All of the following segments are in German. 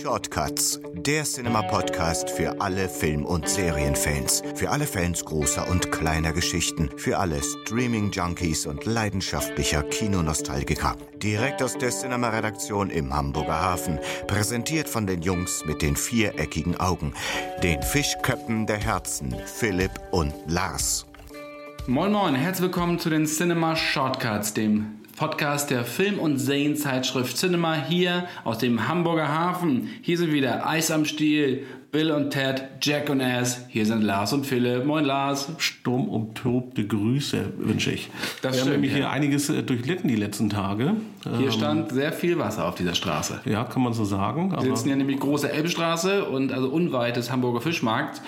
Shortcuts, der Cinema-Podcast für alle Film- und Serienfans, für alle Fans großer und kleiner Geschichten, für alle Streaming-Junkies und leidenschaftlicher Kinonostalgiker. Direkt aus der Cinema-Redaktion im Hamburger Hafen, präsentiert von den Jungs mit den viereckigen Augen, den Fischköppen der Herzen, Philipp und Lars. Moin Moin, herzlich willkommen zu den Cinema Shortcuts, dem Podcast der Film- und Serienzeitschrift Cinema hier aus dem Hamburger Hafen. Hier sind wieder Eis am Stiel, Bill und Ted, Jack und Ass. Hier sind Lars und Philipp. Moin Lars. Sturmumtobte Grüße wünsche ich. Das Wir stimmt, haben nämlich ja. hier einiges äh, durchlitten die letzten Tage. Hier Ähm, stand sehr viel Wasser auf dieser Straße. Ja, kann man so sagen. Wir sitzen ja nämlich große Elbstraße und also unweit des Hamburger Fischmarkts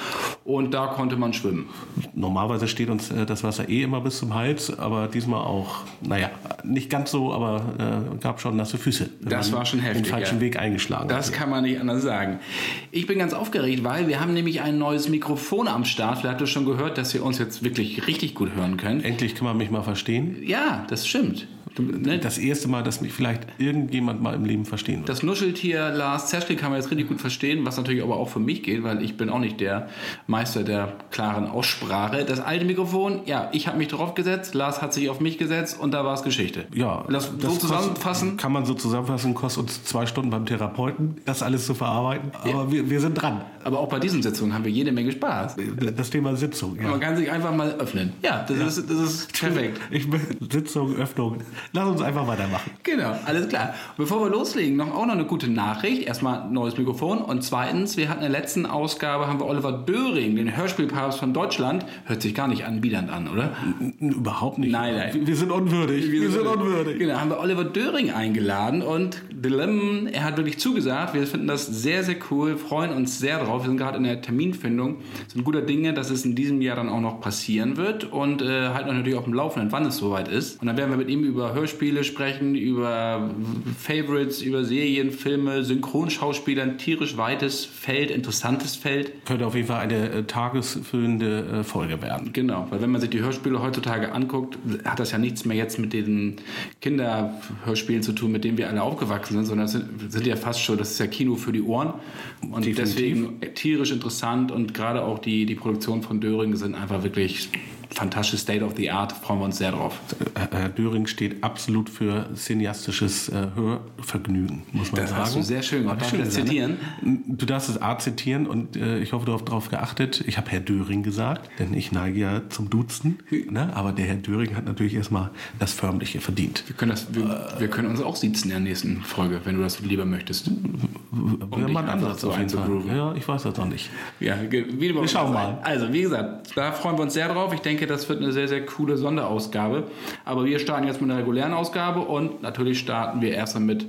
und da konnte man schwimmen. normalerweise steht uns äh, das Wasser eh immer bis zum Hals, aber diesmal auch, naja, nicht ganz so, aber äh, gab schon nasse Füße. Das war schon heftig, Den falschen ja. Weg eingeschlagen Das hat. kann man nicht anders sagen. Ich bin ganz aufgeregt, weil wir haben nämlich ein neues Mikrofon am Start. Vielleicht habt ihr schon gehört, dass ihr uns jetzt wirklich richtig gut hören könnt. Endlich kann man mich mal verstehen. Ja, das stimmt. Ne, Das erste Mal, dass mich vielleicht irgendjemand mal im Leben verstehen wird. das Nuscheltier Lars Zerschli kann man jetzt richtig gut verstehen, was natürlich aber auch für mich geht, weil ich bin auch nicht der Meister der klaren Aussprache. Das alte Mikrofon, ja, ich habe mich drauf gesetzt, Lars hat sich auf mich gesetzt und da war es Geschichte. Ja, Lass so das zusammenfassen. Kostet, kann man so zusammenfassen, kostet uns zwei Stunden beim Therapeuten, das alles zu verarbeiten. Aber wir, wir sind dran. Aber auch bei diesen Sitzungen haben wir jede Menge Spaß. Das Thema Sitzung. Ja. Man kann sich einfach mal öffnen. Ja, das, Ist, das ist perfekt. Ich bin Sitzung, Öffnung. Lass uns einfach weitermachen. Genau, alles klar. Bevor wir loslegen, noch auch noch eine gute Nachricht. Erstmal neues Mikrofon und zweitens, wir hatten in der letzten Ausgabe haben wir Oliver Döring, den Hörspielpapst von Deutschland, hört sich gar nicht anbiedernd an, oder? Überhaupt nicht. Nein, nein. Wir sind unwürdig. Wir, sind unwürdig. Genau, haben wir Oliver Döring eingeladen und Dilemma, er hat wirklich zugesagt. Wir finden das sehr, sehr cool, freuen uns sehr drauf. Wir sind gerade in der Terminfindung, sind guter Dinge, dass es in diesem Jahr dann auch noch passieren wird und äh, halten euch natürlich auf dem Laufenden, wann es soweit ist. Und dann werden wir mit ihm über Hörspiele sprechen, über Favorites, über Serien, Filme, Synchronschauspieler, ein tierisch weites Feld, interessantes Feld. Könnte auf jeden Fall eine äh, tagesfüllende äh, Folge werden. Genau, weil wenn man sich die Hörspiele heutzutage anguckt, hat das ja nichts mehr jetzt mit den Kinderhörspielen zu tun, mit denen wir alle aufgewachsen sind, sondern sind, sind ja fast schon, das ist ja Kino für die Ohren. Und Definitiv. deswegen tierisch interessant und gerade auch die, die Produktionen von Döring sind einfach wirklich fantastisch State of the Art, freuen wir uns sehr drauf. Äh, Herr Döring steht absolut für cineastisches äh, Hörvergnügen, muss man Das sagen. hast du sehr schön gemacht. Darf ich das ne? Du darfst es A zitieren und äh, ich hoffe, du hast darauf geachtet. Ich habe Herr Döring gesagt, denn ich neige ja zum Duzen. Ne? Aber der Herr Döring hat natürlich erstmal das Förmliche verdient. Wir können, das, wir, wir können uns auch sitzen in der nächsten Folge, wenn du das lieber möchtest. Um einfach anders so einzugrooven. Ja, ich weiß das noch nicht. Ja, wie wir schauen mal. Also, wie gesagt, da freuen wir uns sehr drauf. Ich denke, das wird eine sehr, sehr coole Sonderausgabe. Aber wir starten jetzt mit einer regulären Ausgabe und natürlich starten wir erstmal mit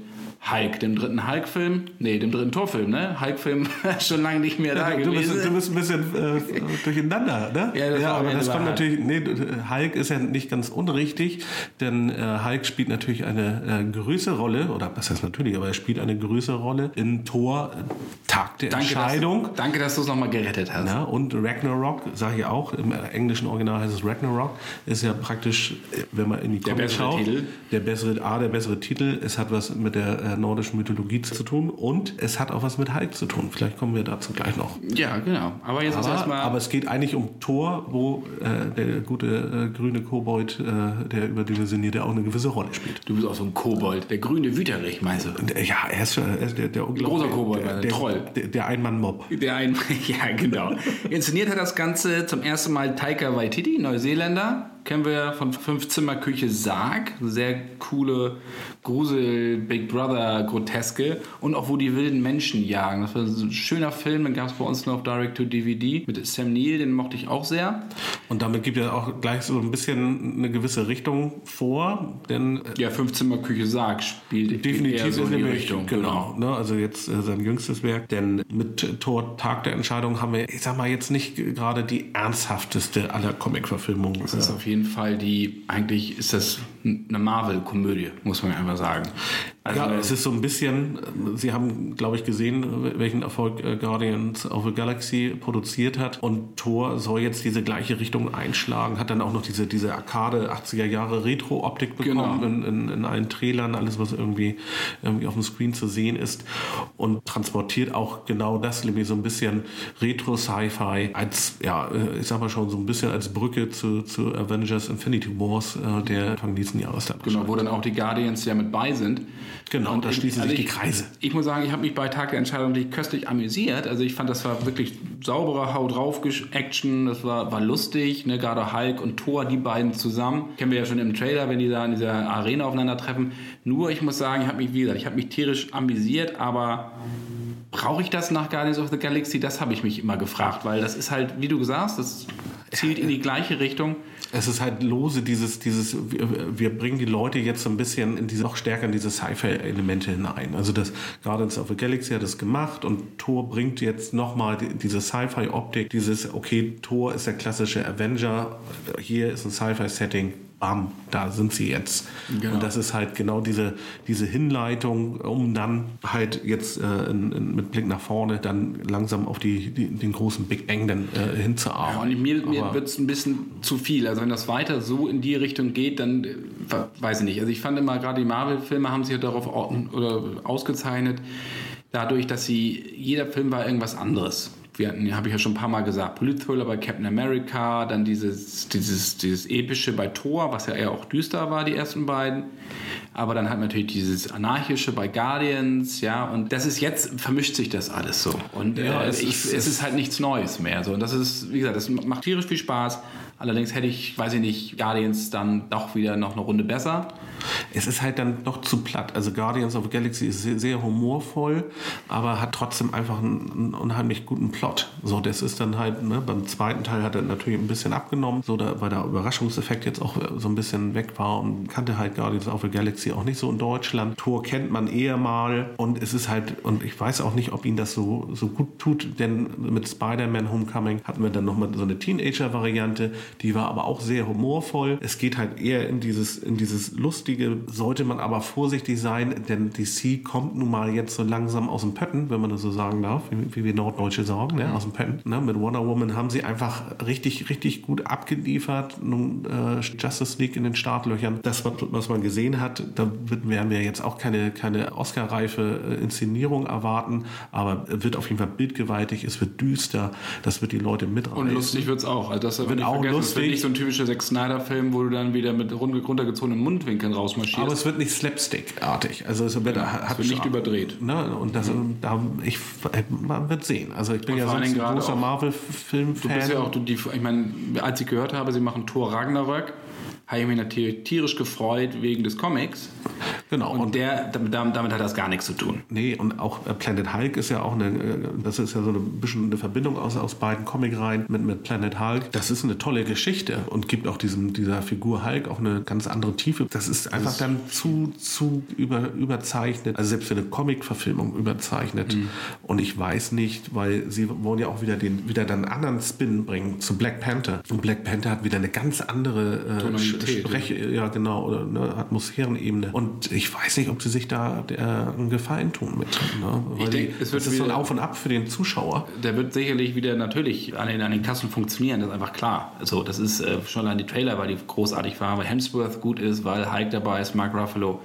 Hulk, dem dritten Hulk-Film. Nee, dem dritten Torfilm, ne? Hulk-Film schon lange nicht mehr da du, bist, gewesen. du bist ein bisschen äh, durcheinander, ne? Ja, das am aber das kommt natürlich, nee, Hulk ist ja nicht ganz unrichtig, denn äh, Hulk spielt natürlich eine äh, größere Rolle, oder was heißt natürlich, aber er spielt eine größere Rolle in Thor äh, Tag der danke, Entscheidung. Dass, danke, dass du es nochmal gerettet hast. Ja, und Ragnarok, sage ich auch, im englischen Original heißt es Ragnarok, ist ja praktisch, äh, wenn man in die Comics schaut, Titel. der bessere, A, der bessere Titel, es hat was mit der äh, nordischen Mythologie zu tun und es hat auch was mit Hulk zu tun. Vielleicht kommen wir dazu gleich noch. Ja, genau. Aber jetzt Aber, erstmal. aber es geht eigentlich um Thor, wo äh, der gute äh, grüne Kobold, äh, der überdimensionierte, auch eine gewisse Rolle spielt. Du bist auch so ein Kobold, der grüne Wüterich, meinst du? Äh, ja, er ist, äh, er ist der, der Großer Kobold, der, der, Troll. Der, der Ein-Mann-Mob. Der ein, ja, genau. Inszeniert hat das Ganze zum ersten Mal Taika Waititi, Neuseeländer. Kennen wir von Fünf-Zimmer-Küche Sarg. Sehr coole Grusel, Big Brother, Groteske. Und auch wo die wilden Menschen jagen. Das war so ein schöner Film. Den gab es bei uns noch Direct to DVD mit Sam Neill. Den mochte ich auch sehr. Und damit gibt er auch gleich so ein bisschen eine gewisse Richtung vor, denn äh, Ja, Fünf-Zimmer-Küche Sarg spielt definitiv eher so in die Richtung. genau, ne, also jetzt äh, sein jüngstes Werk, denn mit Tor Tag der Entscheidung haben wir, ich sag mal, jetzt nicht gerade die ernsthafteste aller Comic-Verfilmungen Das ist auf jeden jeden Fall die, eigentlich ist das eine Marvel-Komödie, muss man einfach sagen. Also, ja, es ist so ein bisschen, Sie haben, glaube ich, gesehen, welchen Erfolg äh, Guardians of the Galaxy produziert hat. Und Thor soll jetzt diese gleiche Richtung einschlagen, hat dann auch noch diese, diese Arcade 80er Jahre Retro-Optik bekommen genau. in, in, in, allen Trailern, alles, was irgendwie, irgendwie auf dem Screen zu sehen ist. Und transportiert auch genau das, nämlich so ein bisschen Retro-Sci-Fi als, ja, äh, ich sag mal schon, so ein bisschen als Brücke zu, zu Avengers Infinity Wars, äh, der Anfang nächsten Jahres dann. Genau, wo dann auch die Guardians ja mit bei sind. Genau, und da schließen also sich die Kreise. Ich, muss sagen, ich habe mich bei Tag der Entscheidung köstlich amüsiert. Also ich fand, das war wirklich sauberer Hau drauf Action, das war, war lustig. Ne? Gerade Hulk und Thor, die beiden zusammen. Kennen wir ja schon im Trailer, wenn die da in dieser Arena aufeinandertreffen. Nur, ich muss sagen, ich habe mich, wie gesagt, ich habe mich tierisch amüsiert, aber brauche ich das nach Guardians of the Galaxy? Das habe ich mich immer gefragt, weil das ist halt, wie du gesagt hast, das zielt in die gleiche Richtung. Es ist halt lose, dieses, dieses, wir bringen die Leute jetzt so ein bisschen in diese, noch stärker in diese Sci-Fi-Elemente hinein. Also das Guardians of the Galaxy hat das gemacht und Thor bringt jetzt nochmal diese Sci-Fi-Optik, dieses, okay, Thor ist der klassische Avenger, hier ist ein Sci-Fi-Setting, bam, da sind sie jetzt. Genau. Und das ist halt genau diese, diese Hinleitung, um dann halt jetzt äh, in, in, mit Blick nach vorne dann langsam auf die, die den großen Big Bang dann äh, hinzuarbeiten. Ja, und mir, mir wird es ein bisschen zu viel. Also wenn das weiter so in die Richtung geht, dann äh, weiß ich nicht. Also ich fand immer gerade die Marvel-Filme haben sich ja darauf oder ausgezeichnet, dadurch, dass sie jeder Film war irgendwas anderes wir hatten, habe ich ja schon ein paar Mal gesagt, Polit-Thriller bei Captain America, dann dieses, dieses, dieses epische bei Thor, was ja eher auch düster war, die ersten beiden. Aber dann hat natürlich dieses anarchische bei Guardians, ja, und das ist jetzt, vermischt sich das alles so. Und ja, äh, es, ich, ist, es, ist halt nichts Neues mehr. So. Und das ist, wie gesagt, das macht tierisch viel Spaß. Allerdings hätte ich, weiß ich nicht, Guardians dann doch wieder noch eine Runde besser. Es ist halt dann noch zu platt. Also Guardians of the Galaxy ist sehr, sehr humorvoll, aber hat trotzdem einfach einen, einen, unheimlich guten Plot. So, das ist dann halt, ne, beim zweiten Teil hat er natürlich ein bisschen abgenommen, so da, weil der Überraschungseffekt jetzt auch so ein bisschen weg war und kannte halt Guardians of the Galaxy auch nicht so in Deutschland. Tor kennt man eher mal und es ist halt, und ich weiß auch nicht, ob ihn das so, so gut tut, denn mit Spider-Man Homecoming hatten wir dann nochmal so eine Teenager-Variante, die war aber auch sehr humorvoll. Es geht halt eher in dieses, in dieses lustige, sollte man aber vorsichtig sein, denn DC kommt nun mal jetzt so langsam aus dem Pötten, wenn man das so sagen darf, wie, wie wir Norddeutsche sagen, ne? aus dem Pötten. Ne? Mit Wonder Woman haben sie einfach richtig, richtig gut abgeliefert. Nun, äh, Justice League in den Startlöchern. Das, was man gesehen hat, da werden wir jetzt auch keine, keine Oscar-reife äh, Inszenierung erwarten, aber wird auf jeden Fall bildgewaltig, es wird düster, das wird die Leute mitreißen. Und lustig wird es auch. Also das wird auch lustig. Es wird nicht so ein typischer Zack Snyder-Film, wo du dann wieder mit runtergezogenen Mundwinkeln rausmarschierst. Aber es wird nicht slapstick-artig. Also es wird, ja, hat, wird nicht überdreht. Ne? Und das, mhm. da, ich, man wird sehen. Also ich bin und ja sonst ein großer Marvel-Film-Fan. Du bist ja auch, du, die, ich meine, als ich gehört habe, sie machen Thor Ragnarök, habe ich mich natürlich tierisch gefreut wegen des Comics. Genau. Und, und der, damit, damit, hat das gar nichts zu tun. Nee, und auch äh, Planet Hulk ist ja auch eine, äh, das ist ja so ein bisschen eine Verbindung aus, aus beiden Comic-Reihen mit, mit Planet Hulk. Das ist eine tolle Geschichte und gibt auch diesem, dieser Figur Hulk auch eine ganz andere Tiefe. Das ist einfach das dann zu, zu über, überzeichnet, also selbst für eine Comic-Verfilmung überzeichnet. Mhm. Und ich weiß nicht, weil sie wollen ja auch wieder den, wieder dann einen anderen Spin bringen zu Black Panther. Und Black Panther hat wieder eine ganz andere äh, Spreche, ja genau, oder eine Atmosphärenebene. Und ich weiß nicht, ob sie sich da äh, einen Gefallen tun mit. Ne? Weil ich denke, es wird das ist so ein Auf und Ab für den Zuschauer. Der wird sicherlich wieder natürlich an den, an den Kassen funktionieren, das ist einfach klar. Also das ist äh, schon allein die Trailer, weil die großartig waren, weil Hemsworth gut ist, weil Hulk dabei ist, Mark Ruffalo.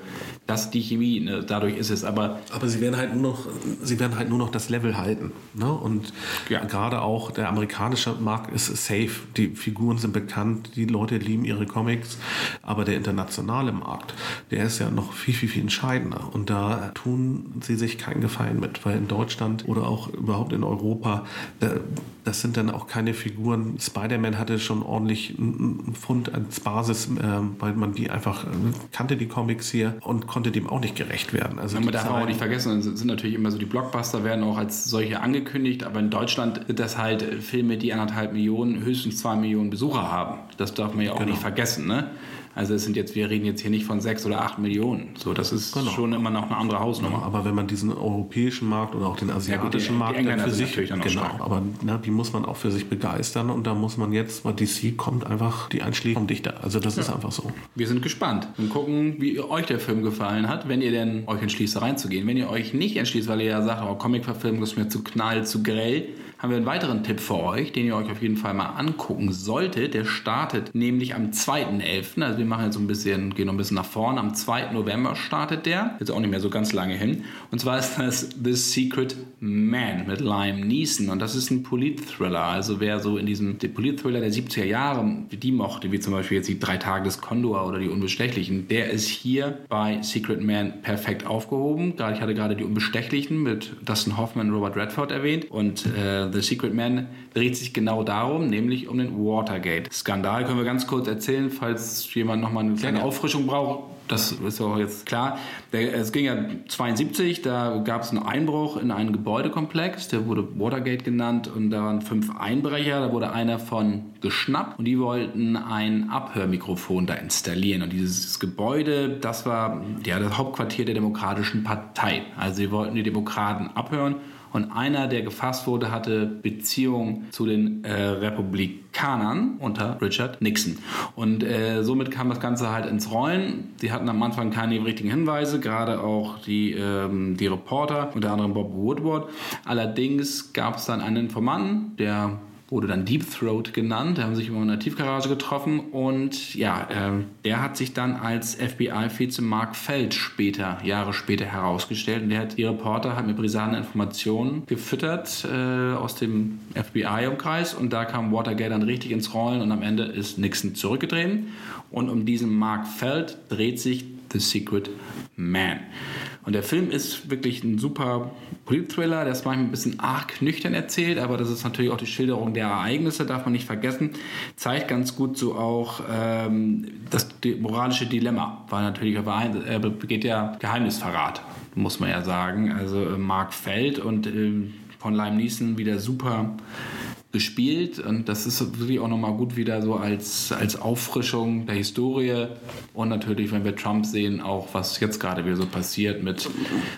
Das ist die Chemie, ne? dadurch ist es. Aber, aber sie werden halt nur noch, sie werden halt nur noch das Level halten. Ne? Und ja. gerade auch der amerikanische Markt ist safe. Die Figuren sind bekannt, die Leute lieben ihre Comics, aber der internationale Markt, der ist ja noch viel, viel, viel entscheidender. Und da tun sie sich keinen Gefallen mit, weil in Deutschland oder auch überhaupt in Europa, das sind dann auch keine Figuren. Spider-Man hatte schon ordentlich einen Pfund als Basis, ähm, weil man die einfach äh, kannte, die Comics hier, und konnte dem auch nicht gerecht werden. Also man darf auch nicht vergessen, sind natürlich immer so die Blockbuster werden auch als solche angekündigt, aber in Deutschland sind das halt Filme, die anderthalb Millionen, höchstens zwei Millionen Besucher haben. Das darf man ja auch genau. nicht vergessen. Ne? Also es sind jetzt, wir reden jetzt hier nicht von sechs oder acht Millionen. So, das ist Genau. schon immer noch eine andere Hausnummer. Aber wenn man diesen europäischen Markt oder auch den asiatischen die Markt dann Engländer für sich, natürlich dann genau, stark. aber ne, die muss man auch für sich begeistern und da muss man jetzt, weil DC kommt einfach, die Einschläge kommen dichter. Also das ist einfach so. Wir sind gespannt und gucken, wie euch der Film gefallen hat, wenn ihr denn euch entschließt, reinzugehen. Wenn ihr euch nicht entschließt, weil ihr ja sagt, oh, Comic-Verfilmung ist mir zu knall, zu grell, haben wir einen weiteren Tipp für euch, den ihr euch auf jeden Fall mal angucken solltet. Der startet nämlich am 2.11. Also wir machen jetzt ein bisschen, gehen noch ein bisschen nach vorne. Am 2. November startet der. Jetzt auch nicht mehr so ganz lange hin. Und zwar ist das The Secret Man mit Liam Neeson. Und das ist ein Polit-Thriller. Also wer so in diesem die Polit-Thriller der 70er Jahre, die mochte, wie zum Beispiel jetzt die Drei Tage des Kondor oder die Unbestechlichen, der ist hier bei Secret Man perfekt aufgehoben. Ich hatte gerade die Unbestechlichen mit Dustin Hoffman und Robert Redford erwähnt. Und äh, The Secret Man dreht sich genau darum, nämlich um den Watergate-Skandal. Können wir ganz kurz erzählen, falls jemand nochmal eine kleine Auffrischung braucht. Das ist ja auch jetzt klar. Der, es ging ja 72, da gab es einen Einbruch in einen Gebäudekomplex, der wurde Watergate genannt und da waren fünf Einbrecher, da wurde einer von geschnappt und die wollten ein Abhörmikrofon da installieren. Und dieses Gebäude, das war ja das Hauptquartier der Demokratischen Partei. Also sie wollten die Demokraten abhören und einer, der gefasst wurde, hatte Beziehung zu den äh, Republikanern unter Richard Nixon. Und äh, somit kam das Ganze halt ins Rollen. Sie hatten am Anfang keine richtigen Hinweise, gerade auch die, ähm, die Reporter, unter anderem Bob Woodward. Allerdings gab es dann einen Informanten, der wurde dann Deep Throat genannt. Die haben sich immer in einer Tiefgarage getroffen. Und ja, ähm, der hat sich dann als FBI-Vize Mark Feld später, Jahre später herausgestellt. Und der hat die Reporter halt mit brisanten Informationen gefüttert äh, aus dem FBI-Umkreis und da kam Watergate dann richtig ins Rollen. Und am Ende ist Nixon zurückgetreten. Und um diesen Mark Feld dreht sich The Secret Man. Und der Film ist wirklich ein super Polit-Thriller, der ist manchmal ein bisschen arg nüchtern erzählt, aber das ist natürlich auch die Schilderung der Ereignisse, darf man nicht vergessen. Zeigt ganz gut so auch ähm, das moralische Dilemma, weil natürlich er er begeht ja Geheimnisverrat, muss man ja sagen. Also äh, Mark Feld und ähm, von Lime Neeson wieder super gespielt und das ist wirklich auch nochmal gut wieder so als, als Auffrischung der Historie und natürlich, wenn wir Trump sehen, auch was jetzt gerade wieder so passiert mit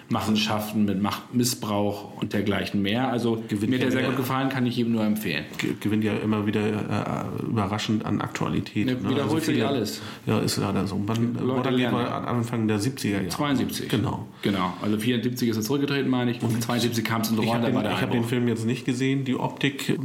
Machenschaften, mit Machtmissbrauch und dergleichen mehr. Also Gewinnt mir hat der ja sehr gut gefallen, kann ich jedem nur empfehlen. Ge- gewinnt ja immer wieder äh, überraschend an Aktualität. Ne, wiederholt sich alles. Ja, ist leider so. Wann Leute Watergate lernen. war an Anfang der 70er Jahre. 72. Genau. Genau. Also 74 ist er zurückgetreten, meine ich. Und 72 kam es in Ich Rollen, habe den, ich hab den. Film jetzt nicht gesehen. Die Optik,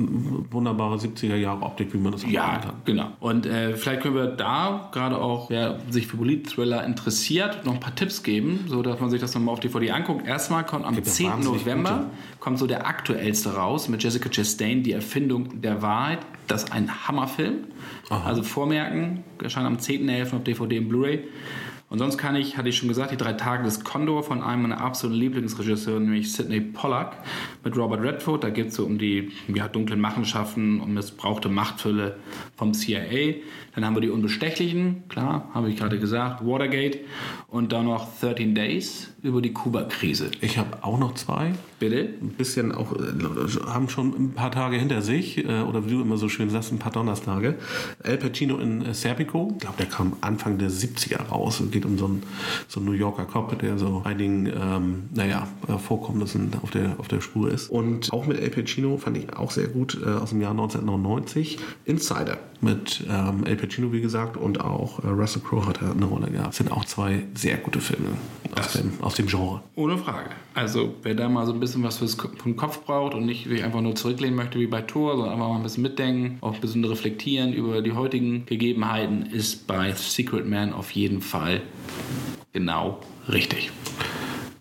wunderbare 70er Jahre Optik, wie man das Ja, hat. genau. Und äh, vielleicht können wir da gerade auch, wer sich für Polit-Thriller interessiert, noch ein paar Tipps geben, so dass man sich das nochmal auf DVD anguckt. Erstmal kommt am Gibt ja 10. wahnsinnig November gute. kommt so der aktuellste raus mit Jessica Chastain, die Erfindung der Wahrheit. Das ist ein Hammerfilm. Also vormerken, erscheint am 10.11. auf DVD und Blu-ray. Und sonst kann ich, hatte ich schon gesagt, die drei Tage des Condor von einem meiner absoluten Lieblingsregisseure, nämlich Sidney Pollack mit Robert Redford. Da geht es so um die ja, dunklen Machenschaften und missbrauchte Machtfülle vom CIA. Dann haben wir die Unbestechlichen, klar, habe ich gerade gesagt, Watergate. Und dann noch 13 Days über die Kuba-Krise. Ich habe auch noch zwei. Bitte? Ein bisschen auch, äh, haben schon ein paar Tage hinter sich, äh, oder wie du immer so schön sagst, ein paar Donnerstage. El Pacino in äh, Serpico, ich glaube, der kam Anfang der 70er raus. Es geht um so einen, so einen New Yorker Cop, der so einigen, ähm, naja, Vorkommnissen auf der, auf der Spur ist. Und auch mit El Pacino fand ich auch sehr gut, äh, aus dem Jahr 1999, Insider. Mit ähm, El Pacino, wie gesagt, und auch äh, Russell Crowe hat da eine Rolle gehabt. Das sind auch zwei sehr gute Filme aus dem, aus dem Genre. Ohne Frage. Also, wer da mal so ein bisschen was fürs, Ko- vom Kopf braucht und nicht sich einfach nur zurücklehnen möchte wie bei Thor, sondern einfach mal ein bisschen mitdenken, auch ein bisschen reflektieren über die heutigen Gegebenheiten, ist bei Secret Man auf jeden Fall genau richtig.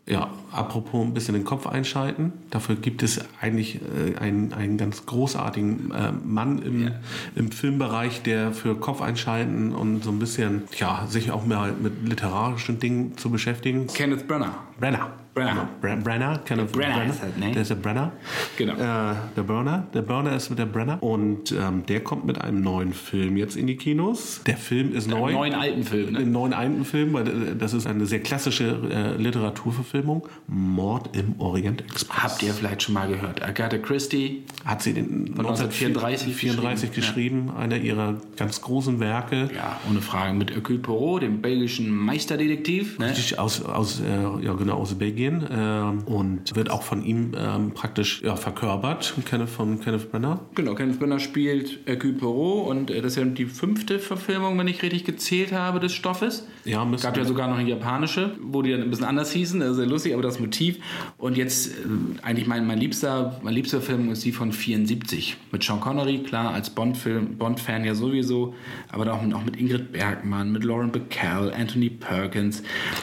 Ja, apropos ein bisschen den Kopf einschalten. Dafür gibt es eigentlich äh, einen, einen ganz großartigen äh, Mann im, Ja. im Filmbereich, der für Kopf einschalten und so ein bisschen, ja, sich auch mal mit literarischen Dingen zu beschäftigen. Kenneth Branagh. Brenner. Brenner. Brenner, Brenner, Kenneth Brenner ist halt, ne? Der ist der Brenner. Genau. Äh, der Burner. Der Burner ist mit der Brenner. Und ähm, der kommt mit einem neuen Film jetzt in die Kinos. Der Film ist neu. neuen alten Film, ne? Einen neuen alten Film, weil äh, das ist eine sehr klassische äh, Literaturverfilmung. Mord im Orient Express. Habt ihr vielleicht schon mal gehört? Agatha Christie. Hat sie den 1934 1934 geschrieben, einer ihrer ganz großen Werke. Ja, ohne Frage. Mit Hercule Poirot, dem belgischen Meisterdetektiv. Ne? Richtig aus, aus, äh, ja, genau, aus Belgien äh, und wird auch von ihm ähm, praktisch ja, verkörpert, Kenneth, von Kenneth Brenner. Genau, Kenneth Brenner spielt Hercule Poirot und äh, das ist ja die fünfte Verfilmung, wenn ich richtig gezählt habe, des Stoffes. Ja, müsste- Gab ja sogar noch eine japanische, wo die dann ein bisschen anders hießen, das ist sehr lustig, aber das Motiv. Und jetzt, äh, eigentlich mein, mein liebster, mein liebster Film ist die von 74. Mit Sean Connery, klar, als Bond-Film, Bond-Fan ja sowieso, aber auch, auch mit Ingrid Bergmann, mit Lauren Bacall, Anthony Perkins.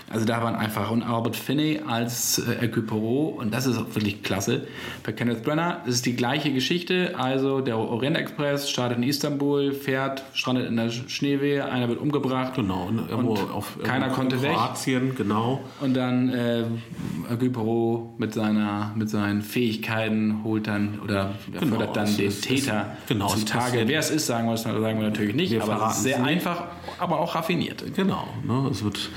Also da waren einfach, und Albert Finney als äh, Hercule Poirot und das ist auch wirklich klasse. Bei Kenneth Brenner ist es die gleiche Geschichte, also der Orient Express startet in Istanbul, fährt, strandet in der Schneewehe, einer wird umgebracht. Genau, und irgendwo Und auf keiner konnte in weg. Kroatien, genau. Und dann äh, Hercule Poirot mit, seiner, mit seinen Fähigkeiten holt dann oder Genau, fördert dann den ist- Täter es- genau, zutage. passiert- Wer es ist, sagen wir, sagen wir natürlich nicht, Wir aber es ist sehr nicht. einfach, aber auch raffiniert. Genau, ne? es wird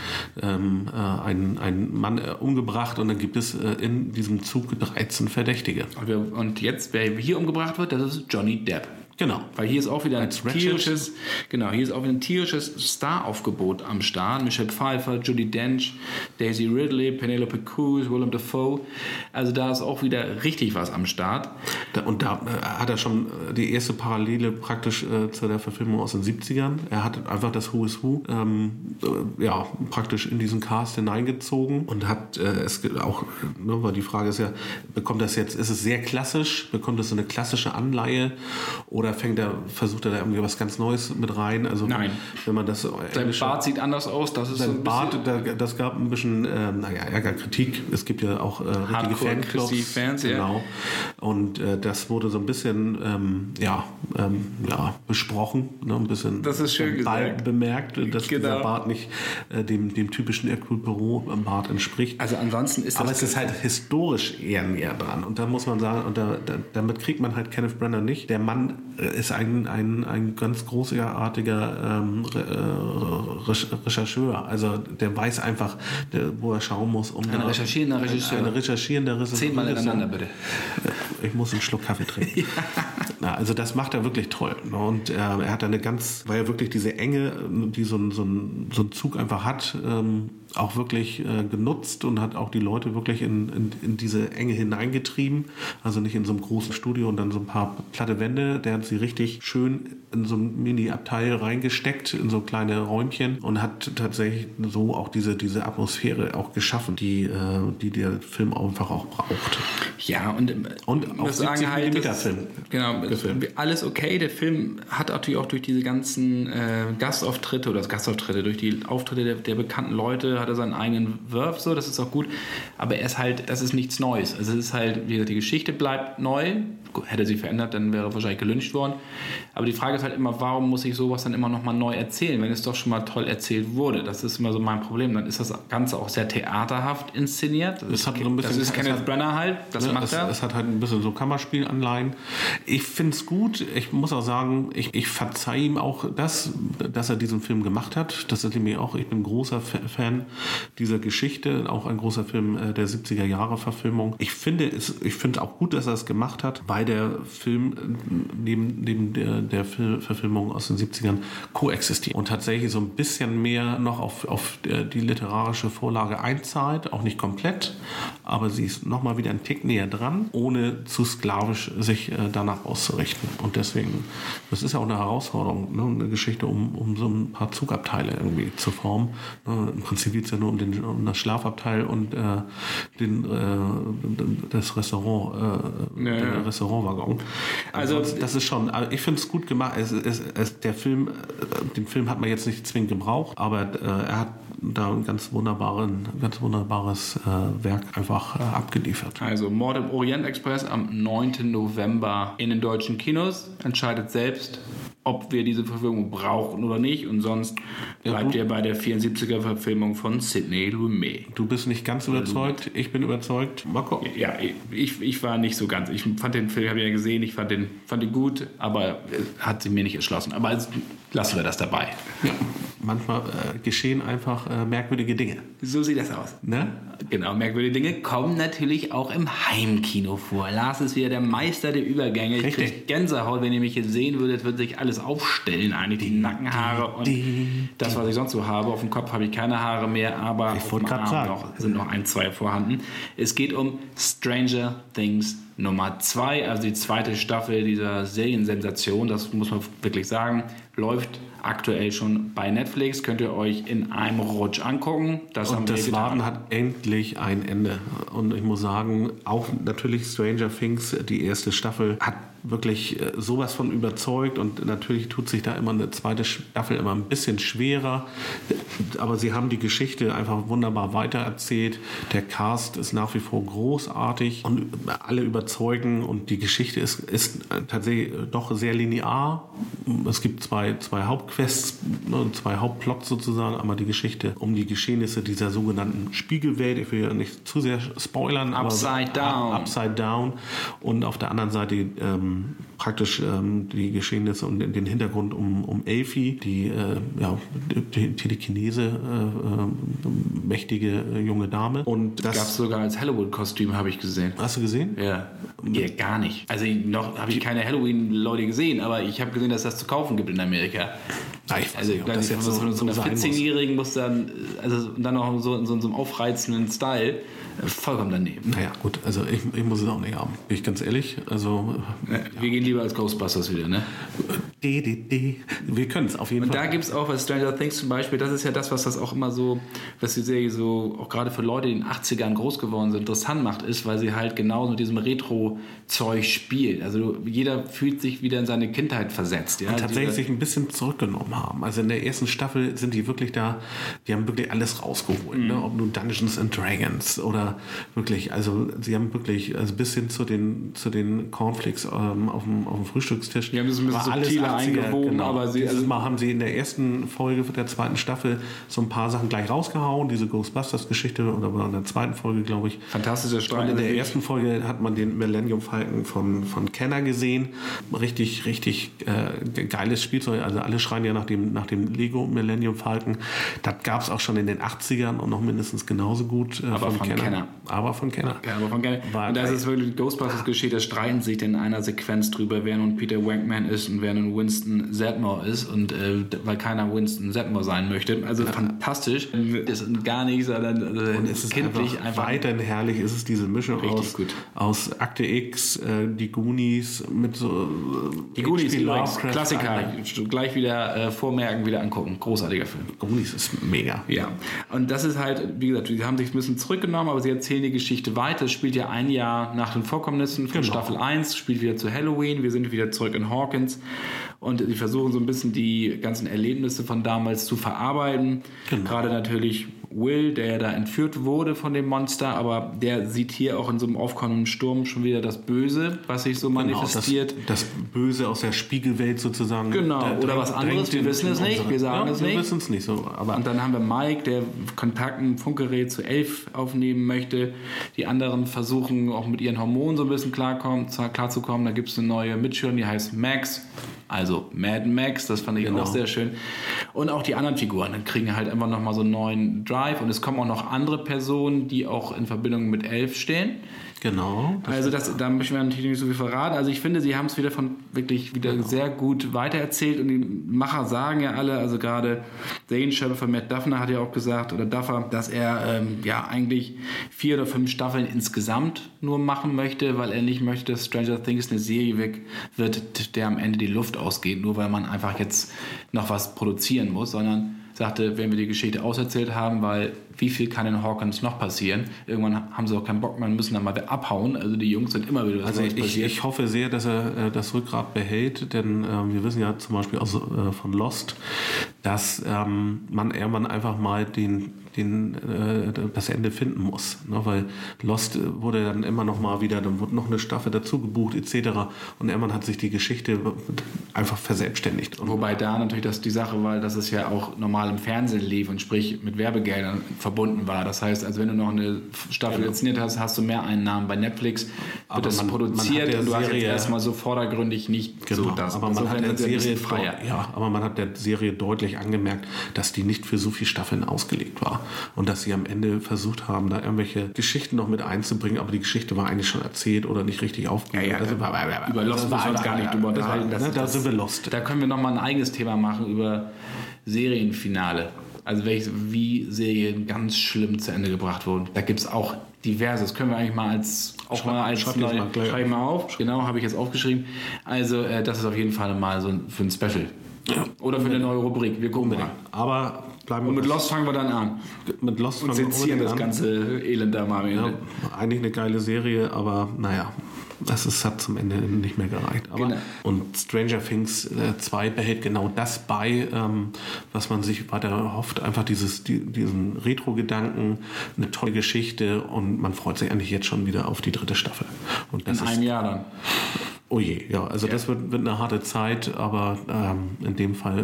ähm, äh, ein, ein Mann äh, umgebracht und dann gibt es äh, in diesem Zug 13 Verdächtige. Und, wir, und jetzt, wer hier umgebracht wird, das ist Johnny Depp. Genau. Weil hier ist auch wieder ein tierisches, genau, hier ist auch wieder ein tierisches Staraufgebot am Start. Michelle Pfeiffer, Judy Dench, Daisy Ridley, Penelope Cruz, Willem Dafoe. Also da ist auch wieder richtig was am Start. Und da äh, hat er schon äh, die erste Parallele praktisch äh, zu der Verfilmung aus den 70ern. Er hat einfach das Who is Who ähm, äh, ja, praktisch in diesen Cast hineingezogen und hat äh, es auch, ne, weil die Frage ist ja, bekommt das jetzt, ist es sehr klassisch, bekommt es so eine klassische Anleihe oder fängt er, versucht er da irgendwie was ganz Neues mit rein? Also Nein. wenn man das Sein Bart sieht anders aus, das ist sein ein Bart, das gab ein bisschen, ähm, naja, Ärger, Kritik. Es gibt ja auch äh, richtige Fanclubs. Ja. genau. Und äh, das wurde so ein bisschen, ähm, ja, ähm, ja, besprochen, ne, ein bisschen Das ist schön bald gesagt. bemerkt, dass Genau. dieser Bart nicht äh, dem, dem typischen Hercule Poirot Bart entspricht. Also ansonsten ist Aber das... es ist halt historisch eher näher dran. Und da muss man sagen, und da, da, damit kriegt man halt Kenneth Brenner nicht. Der Mann äh, ist ein, ein, ein ganz großartiger ähm, äh, Re- Rechercheur. Also der weiß einfach, der, wo er schauen muss. Um Ein da- recherchierender Regisseur. Ein recherchierender Regisseur. Zehnmal hintereinander, bitte. Ich muss einen Schluck Kaffee trinken. Na, also das macht er wirklich toll. ne? Und äh, er hat eine ganz, weil er wirklich diese Enge, äh, die so ein, so ein, so ein Zug einfach hat, ähm, auch wirklich äh, genutzt und hat auch die Leute wirklich in, in, in diese Enge hineingetrieben. Also nicht in so einem großen Studio und dann so ein paar platte Wände. Der hat sie richtig schön in so ein Mini-Abteil reingesteckt, in so kleine Räumchen und hat tatsächlich so auch diese, diese Atmosphäre auch geschaffen, die, äh, die der Film einfach auch braucht. Ja, und, ähm, Und sagen 70 halt, das- Film. Genau, Gefilmt. alles okay. Der Film hat natürlich auch durch diese ganzen äh, Gastauftritte oder das Gastauftritte, durch die Auftritte der, der bekannten Leute hat er seinen eigenen Wurf, so, das ist auch gut. Aber er ist halt, das ist nichts Neues. Also es ist halt, wie gesagt, die Geschichte bleibt neu. Hätte sie verändert, dann wäre wahrscheinlich gelünscht worden. Aber die Frage ist halt immer, warum muss ich sowas dann immer noch mal neu erzählen, wenn es doch schon mal toll erzählt wurde? Das ist immer so mein Problem. Dann ist das Ganze auch sehr theaterhaft inszeniert. Das, Es hat ist, so ein bisschen- das ist Kenneth hat- Brenner halt, das Ne, macht er. es hat halt ein bisschen so Kammerspielanleihen. Ich finde es gut. Ich muss auch sagen, ich, ich verzeihe ihm auch das, dass er diesen Film gemacht hat. Das ist nämlich auch, ich bin großer Fa- Fan dieser Geschichte, auch ein großer Film äh, der 70er Jahre Verfilmung. Ich finde es, ich finde auch gut, dass er es gemacht hat, weil der Film neben, neben der, der Fil- Verfilmung aus den 70ern koexistiert und tatsächlich so ein bisschen mehr noch auf, auf die literarische Vorlage einzahlt, auch nicht komplett, aber sie ist noch mal wieder ein Tick näher dran, ohne zu sklavisch sich äh, danach auszurichten. Und deswegen, das ist ja auch eine Herausforderung, ne? eine Geschichte, um, um so ein paar Zugabteile irgendwie zu formen. Ne? Im Prinzip geht es ja nur um, den, um das Schlafabteil und äh, den, äh, das Restaurant, äh, Ja, ja. Restaurantwaggon. Also- Also das ist schon, also ich finde es gut gemacht. Es, es, es, der Film, äh, den Film hat man jetzt nicht zwingend gebraucht, aber äh, er hat da ein ganz wunderbaren, ganz wunderbares äh, Werk einfach äh, abgeliefert. Also Mord im Orient Express am 9. November in den deutschen Kinos. Entscheidet selbst. ob wir diese Verfilmung brauchen oder nicht. Und sonst bleibt ihr bei der 74er-Verfilmung von Sidney Lumet. Du bist nicht ganz überzeugt, ich bin überzeugt. Mal gucken. Ja, ich, ich war nicht so ganz. Ich fand den Film, habe ich ja gesehen, ich fand den, fand den gut, aber hat sie mir nicht erschlossen. Aber also, lassen wir das dabei. Ja, manchmal äh, geschehen einfach äh, merkwürdige Dinge. So sieht das aus. Ne? Genau, merkwürdige Dinge kommen natürlich auch im Heimkino vor. Lars ist wieder der Meister der Übergänge. Ich Richtig. krieg Gänsehaut, wenn ihr mich jetzt sehen würdet, würde sich alles aufstellen, eigentlich die Nackenhaare und das, was ich sonst so habe. Auf dem Kopf habe ich keine Haare mehr, aber auf dem grad Arm noch, sind noch ein, zwei vorhanden. Es geht um Stranger Things Nummer 2, also die zweite Staffel dieser Seriensensation, das muss man wirklich sagen, läuft aktuell schon bei Netflix, könnt ihr euch in einem Rutsch angucken. Das Und das getan. Warten hat endlich ein Ende. Und ich muss sagen, auch natürlich Stranger Things, die erste Staffel, hat wirklich äh, sowas von überzeugt. Und natürlich tut sich da immer eine zweite Staffel immer ein bisschen schwerer. Aber sie haben die Geschichte einfach wunderbar weitererzählt. Der Cast ist nach wie vor großartig und alle überzeugen. Und die Geschichte ist, ist tatsächlich doch sehr linear. Es gibt zwei, zwei Hauptquests, ne, zwei Hauptplots sozusagen. Einmal die Geschichte um die Geschehnisse dieser sogenannten Spiegelwelt. Ich will ja nicht zu sehr spoilern. Upside aber, Down. Upside Down. Und auf der anderen Seite ähm, praktisch ähm, die Geschehnisse und den Hintergrund um, um Elfie, die äh, ja, Telekinese äh, äh, mächtige junge Dame. Und Gab es das sogar als Halloween-Kostüm, habe ich gesehen. hast du gesehen? Ja. ja, gar nicht. Also noch habe ich keine Halloween-Leute gesehen, aber ich habe gesehen, dass das zu kaufen gibt in Amerika. Ja, ich weiß Also nicht, ob das jetzt so, so, so einer sein muss. 14-Jährigen muss dann, also dann noch so in so, in so einem aufreizenden Style, äh, vollkommen daneben. Naja, gut, also ich, ich muss es auch nicht haben. Bin ich ganz ehrlich. Also, Wir gehen lieber als Ghostbusters wieder, ne? de, de, de. wir können es auf jeden Und da Fall. gibt es auch bei Stranger Things zum Beispiel, das ist ja das, was das auch immer so, was die Serie so, auch gerade für Leute, die in den 80ern groß geworden sind, interessant macht, ist, weil sie halt genau mit diesem Retro-Zeug spielt. Also jeder fühlt sich wieder in seine Kindheit versetzt. Ja? tatsächlich Diese- sich ein bisschen zurückgenommen haben. Also in der ersten Staffel sind die wirklich da, die haben wirklich alles rausgeholt. Mhm. Ne? Ob nun Dungeons and Dragons oder wirklich, also sie haben wirklich, also bis hin zu den, zu den Cornflakes ähm, auf, dem, auf dem Frühstückstisch. Die haben das ein bisschen war alles subtiler eingewoben, aber sie- Dieses also- Mal haben sie in der ersten Folge der zweiten Staffel so ein paar Sachen gleich rausgehauen, diese Ghostbusters-Geschichte oder war in der zweiten Folge, glaube ich. Fantastischer Streit. in der ersten Folge hat man den Millennium Falcon von, von Kenner gesehen. Richtig, richtig äh, geiles Spielzeug. Also alle schreien ja nach dem, nach dem Lego Millennium Falcon. Das gab es auch schon in den 80ern und noch mindestens genauso gut äh, Aber von Kenner. Aber von Kenner. Ja, aber von gerne. War und da ist wirklich Ghostbusters Geschichte, da streiten sich in einer Sequenz drüber, wer nun Peter Wankman ist und wer nun Winston Zedmore ist und äh, weil keiner Winston Zedmore sein möchte. Also fantastisch. Das ist gar nicht, sondern äh, Und es ist kindlich einfach, einfach. weiterhin herrlich. Es ist diese Mischung aus, gut. aus Akte X, äh, die Goonies mit so. die Goonies übrigens. Klassiker. Gleich wieder äh, vormerken, wieder angucken. Großartiger Film. Goonies ist mega. Ja, und das ist halt, wie gesagt, sie haben sich ein bisschen zurückgenommen, aber sie erzählen die Geschichte weiter. Es spielt ja ein Jahr nach den Vorkommnissen von Genau. Staffel 1, spielt wieder zu Halloween. Wir sind wieder zurück in Hawkins und sie versuchen so ein bisschen die ganzen Erlebnisse von damals zu verarbeiten. Genau. Gerade natürlich Will, der ja da entführt wurde von dem Monster, aber der sieht hier auch in so einem aufkommenden Sturm schon wieder das Böse, was sich so Genau, manifestiert. das, das Böse aus der Spiegelwelt sozusagen. Genau, da oder was anderes, wir wissen es nicht, wir sagen ja, es wir nicht. wissen es nicht so. Aber Und dann haben wir Mike, der Kontakt ein Funkgerät zu Elf aufnehmen möchte. Die anderen versuchen auch mit ihren Hormonen so ein bisschen klarkommen, klarzukommen. Da gibt es eine neue Mitschülerin, die heißt Max. Also Mad Max, das fand ich Genau. auch sehr schön. Und auch die anderen Figuren dann kriegen halt einfach nochmal so einen neuen Drive. Und es kommen auch noch andere Personen, die auch in Verbindung mit Elf stehen. Genau. Das, Also das, da möchten wir natürlich nicht so viel verraten. Also ich finde, sie haben es wieder von wirklich wieder sehr gut weitererzählt und die Macher sagen ja alle, also gerade Zane Schöpfer von Matt Duffner hat ja auch gesagt, oder Duffer, dass er ähm, ja eigentlich vier oder fünf Staffeln insgesamt nur machen möchte, weil er nicht möchte, dass Stranger Things eine Serie weg wird, der am Ende die Luft ausgeht, nur weil man einfach jetzt noch was produzieren muss, sondern sagte, wenn wir die Geschichte auserzählt haben, weil wie viel kann in Hawkins noch passieren? Irgendwann haben sie auch keinen Bock mehr, müssen dann mal abhauen. Also die Jungs sind immer wieder was Also Neues ich, passiert. ich hoffe sehr, dass er äh, das Rückgrat behält, denn ähm, wir wissen ja zum Beispiel aus, äh, von Lost, dass ähm, man irgendwann einfach mal den, den, äh, das Ende finden muss. Ne? Weil Lost äh, wurde dann immer noch mal wieder, dann wurde noch eine Staffel dazu gebucht etc. Und irgendwann hat sich die Geschichte einfach verselbstständigt. Wobei da natürlich das die Sache war, dass es ja auch normal im Fernsehen lief und sprich mit Werbegeldern verbunden war. Das heißt, also wenn du noch eine Staffel inszeniert hast, hast du mehr Einnahmen. Bei Netflix wird Aber das man- man produziert hat der und du hast jetzt Serie- erstmal so vordergründig nicht so Genau, das. aber man hat Insofern der sind sie ein Serie freier. ja, aber man hat der Serie deutlich angemerkt, dass die nicht für so viele Staffeln ausgelegt war und dass sie am Ende versucht haben, da irgendwelche Geschichten noch mit einzubringen, aber die Geschichte war eigentlich schon erzählt oder nicht richtig aufgenommen. Ja, ja, Also, über Lost müssen wir uns war- gar nicht drüber war- unterhalten. Ne, da sind wir lost. Da können wir nochmal ein eigenes Thema machen über Serienfinale. Also welche, wie Serien ganz schlimm zu Ende gebracht wurden. Da gibt es auch diverse. Das können wir eigentlich mal als auch Schreib- mal als schreib jetzt neu- mal gleich schreib mal auf. Genau, habe ich jetzt aufgeschrieben. Also äh, das ist auf jeden Fall mal so ein, für ein Special. Oder für eine neue Rubrik. Wir gucken mal. Aber bleiben Und mit Lost fangen wir dann an. mit Lost Und fangen wir sezieren unbedingt das an. ganze Elend da mal. Ja, eigentlich eine geile Serie, aber naja, das ist, hat zum Ende nicht mehr gereicht. Aber, Genau. Und Stranger Things 2 behält genau das bei, ähm, was man sich weiter erhofft. Einfach dieses, die, diesen Retro-Gedanken, eine tolle Geschichte und man freut sich eigentlich jetzt schon wieder auf die dritte Staffel. Und das In ist, einem Jahr dann. Oh je, ja, also das wird, wird eine harte Zeit, aber ähm, in dem Fall,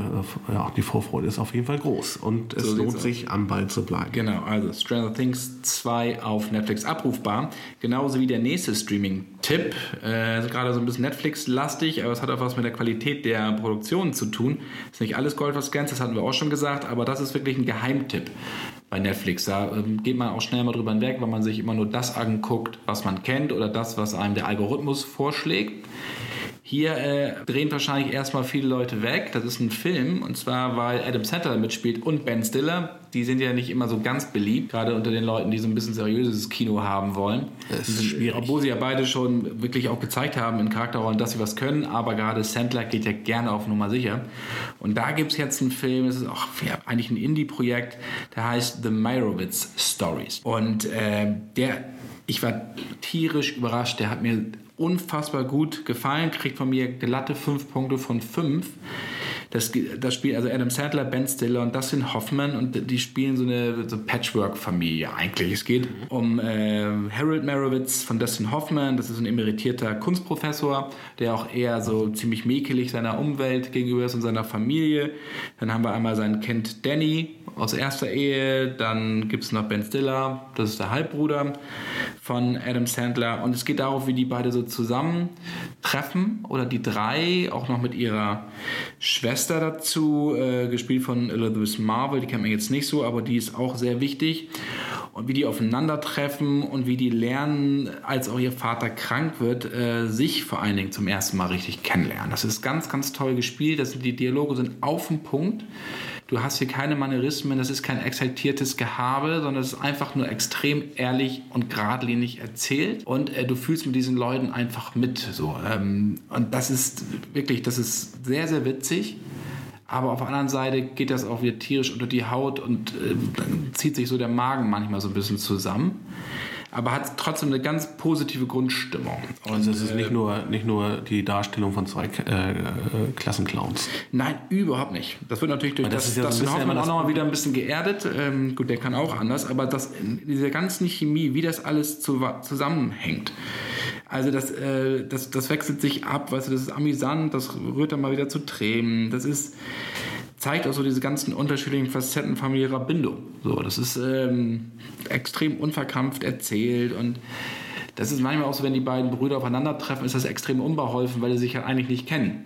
äh, ja, die Vorfreude ist auf jeden Fall groß und es So lohnt sich, am Ball zu bleiben. Genau, also Stranger Things 2 auf Netflix abrufbar. Genauso wie der nächste Streaming-Tipp. Äh, gerade so ein bisschen Netflix-lastig, aber es hat auch was mit der Qualität der Produktion zu tun. Ist nicht alles Gold, was glänzt, das hatten wir auch schon gesagt, aber das ist wirklich ein Geheimtipp bei Netflix. Da ähm, geht man auch schnell mal drüber hinweg, weil man sich immer nur das anguckt, was man kennt oder das, was einem der Algorithmus vorschlägt. Hier äh, drehen wahrscheinlich erstmal viele Leute weg. Das ist ein Film und zwar, weil Adam Sandler mitspielt und Ben Stiller. Die sind ja nicht immer so ganz beliebt, gerade unter den Leuten, die so ein bisschen seriöses Kino haben wollen. Das ist schwierig. Obwohl sie ja beide schon wirklich auch gezeigt haben in Charakterrollen, dass sie was können, aber gerade Sandler geht ja gerne auf Nummer sicher. Und da gibt es jetzt einen Film, das ist auch ja, eigentlich ein Indie-Projekt, der heißt The Meyerowitz Stories. Und äh, der, ich war tierisch überrascht, der hat mir unfassbar gut gefallen, kriegt von mir glatte fünf Punkte von fünf. Das, das spielt also Adam Sandler, Ben Stiller und Dustin Hoffman und die spielen so eine so Patchwork-Familie eigentlich. Es geht um äh, Harold Merowitz von Dustin Hoffman, das ist ein emeritierter Kunstprofessor, der auch eher so ziemlich mäkelig seiner Umwelt gegenüber ist und seiner Familie. Dann haben wir einmal sein Kind Danny aus erster Ehe, dann gibt es noch Ben Stiller, das ist der Halbbruder von Adam Sandler und es geht darauf, wie die beide so zusammentreffen oder die drei, auch noch mit ihrer Schwester dazu, äh, gespielt von Elizabeth Marvel, die kennt man jetzt nicht so, aber die ist auch sehr wichtig und wie die aufeinandertreffen und wie die lernen, als auch ihr Vater krank wird, äh, sich vor allen Dingen zum ersten Mal richtig kennenlernen. Das ist ganz, ganz toll gespielt, das die Dialoge sind auf den Punkt. Du hast hier keine Manierismen, das ist kein exaltiertes Gehabe, sondern es ist einfach nur extrem ehrlich und geradlinig erzählt und äh, du fühlst mit diesen Leuten einfach mit. So. Ähm, und das ist wirklich, das ist sehr, sehr witzig. Aber auf der anderen Seite geht das auch wieder tierisch unter die Haut und äh, zieht sich so der Magen manchmal so ein bisschen zusammen. Aber hat trotzdem eine ganz positive Grundstimmung. Und, Also es ist äh, nicht nur, nicht nur die Darstellung von zwei äh, äh, Klassenclowns. Nein, überhaupt nicht. Das wird natürlich durch Aber das das, ist ja so ein Hoffmann auch das nochmal wieder ein bisschen geerdet. Ähm, gut, der kann auch anders, aber das, in dieser ganzen Chemie, wie das alles zu, zusammenhängt. Also das, äh, das, das wechselt sich ab, weißt du, das ist amüsant, das rührt dann mal wieder zu Tränen. Das ist zeigt auch so diese ganzen unterschiedlichen Facetten familiärer Bindung. So, das ist ähm, extrem unverkrampft erzählt und das ist manchmal auch so, wenn die beiden Brüder aufeinandertreffen, ist das extrem unbeholfen, weil sie sich ja eigentlich nicht kennen.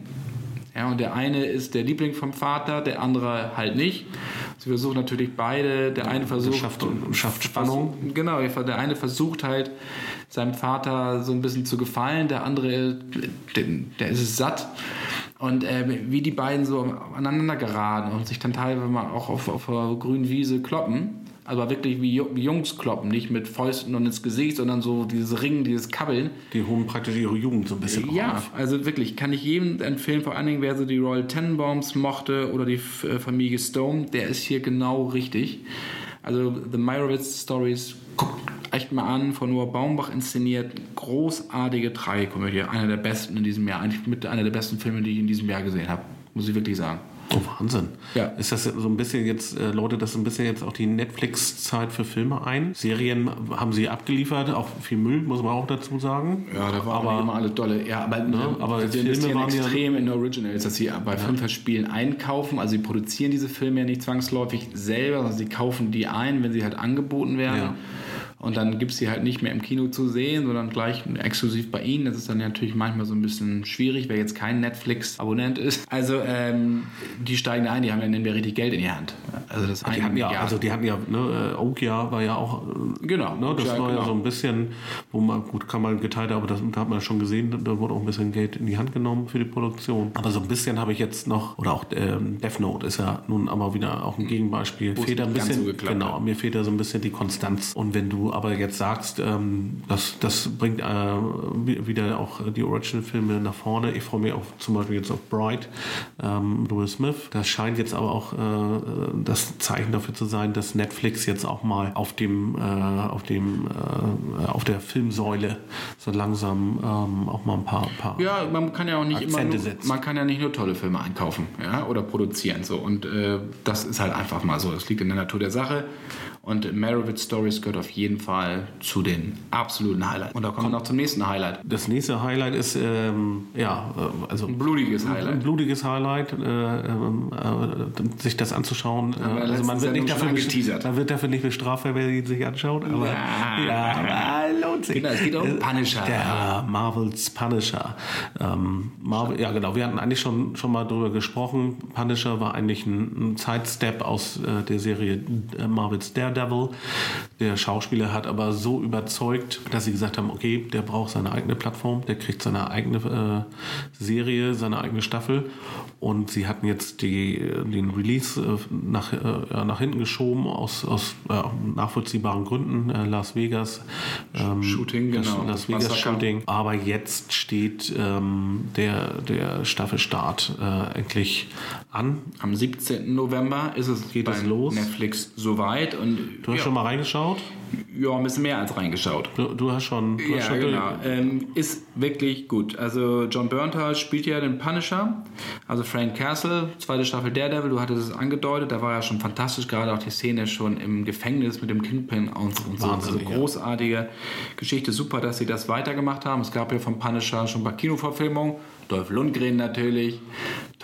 Ja, und der eine ist der Liebling vom Vater, der andere halt nicht. Sie versuchen natürlich beide, der eine versucht. schafft- schafft Spannung. Genau, der eine versucht halt seinem Vater so ein bisschen zu gefallen, der andere, der, der ist es satt. Und äh, wie die beiden so aneinander geraten und sich dann teilweise mal auch auf, auf der grünen Wiese kloppen. Aber wirklich wie, Ju- wie Jungs kloppen, nicht mit Fäusten und ins Gesicht, sondern so dieses Ringen, dieses Kabbeln. Die holen praktisch ihre Jugend so ein bisschen Ja, auf. also wirklich, kann ich jedem empfehlen, vor allen Dingen, wer so die Royal Tenenbaums mochte oder die äh, Familie Stone, der ist hier genau richtig. Also The Meyerowitz Stories, guckt echt mal an, von Noah Baumbach inszeniert. Großartige Tragikomödie. Einer der besten in diesem Jahr. Eigentlich mit einer der besten Filme, die ich in diesem Jahr gesehen habe. Muss ich wirklich sagen. Oh, Wahnsinn. Ja. Ist das so ein bisschen jetzt, äh, Leute, das ein bisschen jetzt auch die Netflix-Zeit für Filme ein? Serien haben sie abgeliefert, auch viel Müll, muss man auch dazu sagen. Ja, da war aber immer alles dolle. Ja, aber, ne, aber sie Filme investieren waren ja- extrem in Originals, dass sie bei Filmfestspielen einkaufen. Also sie produzieren diese Filme ja nicht zwangsläufig selber, sondern sie kaufen die ein, wenn sie halt angeboten werden. Ja. Und dann gibt es sie halt nicht mehr im Kino zu sehen, sondern gleich exklusiv bei ihnen. Das ist dann natürlich manchmal so ein bisschen schwierig, wer jetzt kein Netflix-Abonnent ist. Also ähm, die steigen ein, die haben dann nehmen wir richtig Geld in die Hand. Also das Die hatten ja, also die hatten ja, ne, äh, Okia war ja auch, äh, Genau, ne, das Okia, war ja genau. so ein bisschen, wo man, gut, kann man geteilt, aber das da hat man schon gesehen, da wurde auch ein bisschen Geld in die Hand genommen für die Produktion. Aber so ein bisschen habe ich jetzt noch, oder auch ähm, Death Note ist ja nun aber wieder auch ein Gegenbeispiel. Wo Fehlt ein nicht bisschen, genau, mir fehlt da so ein bisschen die Konstanz. Und wenn du aber jetzt sagst, ähm, das, das bringt äh, wi- wieder auch die Original-Filme nach vorne. Ich freue mich auch zum Beispiel jetzt auf Bright, ähm, Louis Smith. Das scheint jetzt aber auch äh, das Zeichen dafür zu sein, dass Netflix jetzt auch mal auf dem, äh, auf dem, äh, auf der Filmsäule so langsam ähm, auch mal ein paar, paar Ja, man kann ja auch nicht immer Akzente nur, setzt. man kann ja nicht nur tolle Filme einkaufen, ja, oder produzieren so und äh, das ist halt einfach mal so. Das liegt in der Natur der Sache und Merowitz Stories gehört auf jeden jeden Fall zu den absoluten Highlights. Und da kommen wir noch zum nächsten Highlight. Das nächste Highlight ist, ähm, ja, äh, also. Ein blutiges Highlight. Ein blutiges Highlight, äh, äh, äh, sich das anzuschauen. Aber äh, also man wird, nicht dafür man wird dafür nicht bestraft, wenn man ihn sich anschaut. Aber, ja, ja aber hallo, 1993. Genau, es geht um äh, Punisher. Der äh, Marvels Punisher. Ähm, Marvel, ja, genau. Wir hatten eigentlich schon, schon mal drüber gesprochen. Punisher war eigentlich ein, ein Sidestep aus äh, der Serie äh, Marvels Daredevil. Der Schauspieler hat aber so überzeugt, dass sie gesagt haben, okay, der braucht seine eigene Plattform, der kriegt seine eigene äh, Serie, seine eigene Staffel. Und sie hatten jetzt die, den Release äh, nach, nach hinten geschoben aus, aus nachvollziehbaren Gründen. Las Vegas. Ähm, Shooting, das genau, das Vegas Massaker. Shooting. Aber jetzt steht ähm, der, der Staffelstart äh, endlich an. Am 17. November ist es Geht bei es los? Netflix soweit und Du hast ja, schon mal reingeschaut? Ja, ein bisschen mehr als reingeschaut. Du, du hast schon. Du hast Ja, schon genau. Ähm, ist wirklich gut. Also John Bernthal spielt ja den Punisher. Also Frank Castle, zweite Staffel Daredevil, du hattest es angedeutet, da war ja schon fantastisch, gerade auch die Szene schon im Gefängnis mit dem Kingpin und, und so. Also Wahnsinnig, ja. großartige Geschichte, super, dass sie das weitergemacht haben. Es gab ja vom Punisher schon ein paar Kinoverfilmungen. Dolph Lundgren natürlich,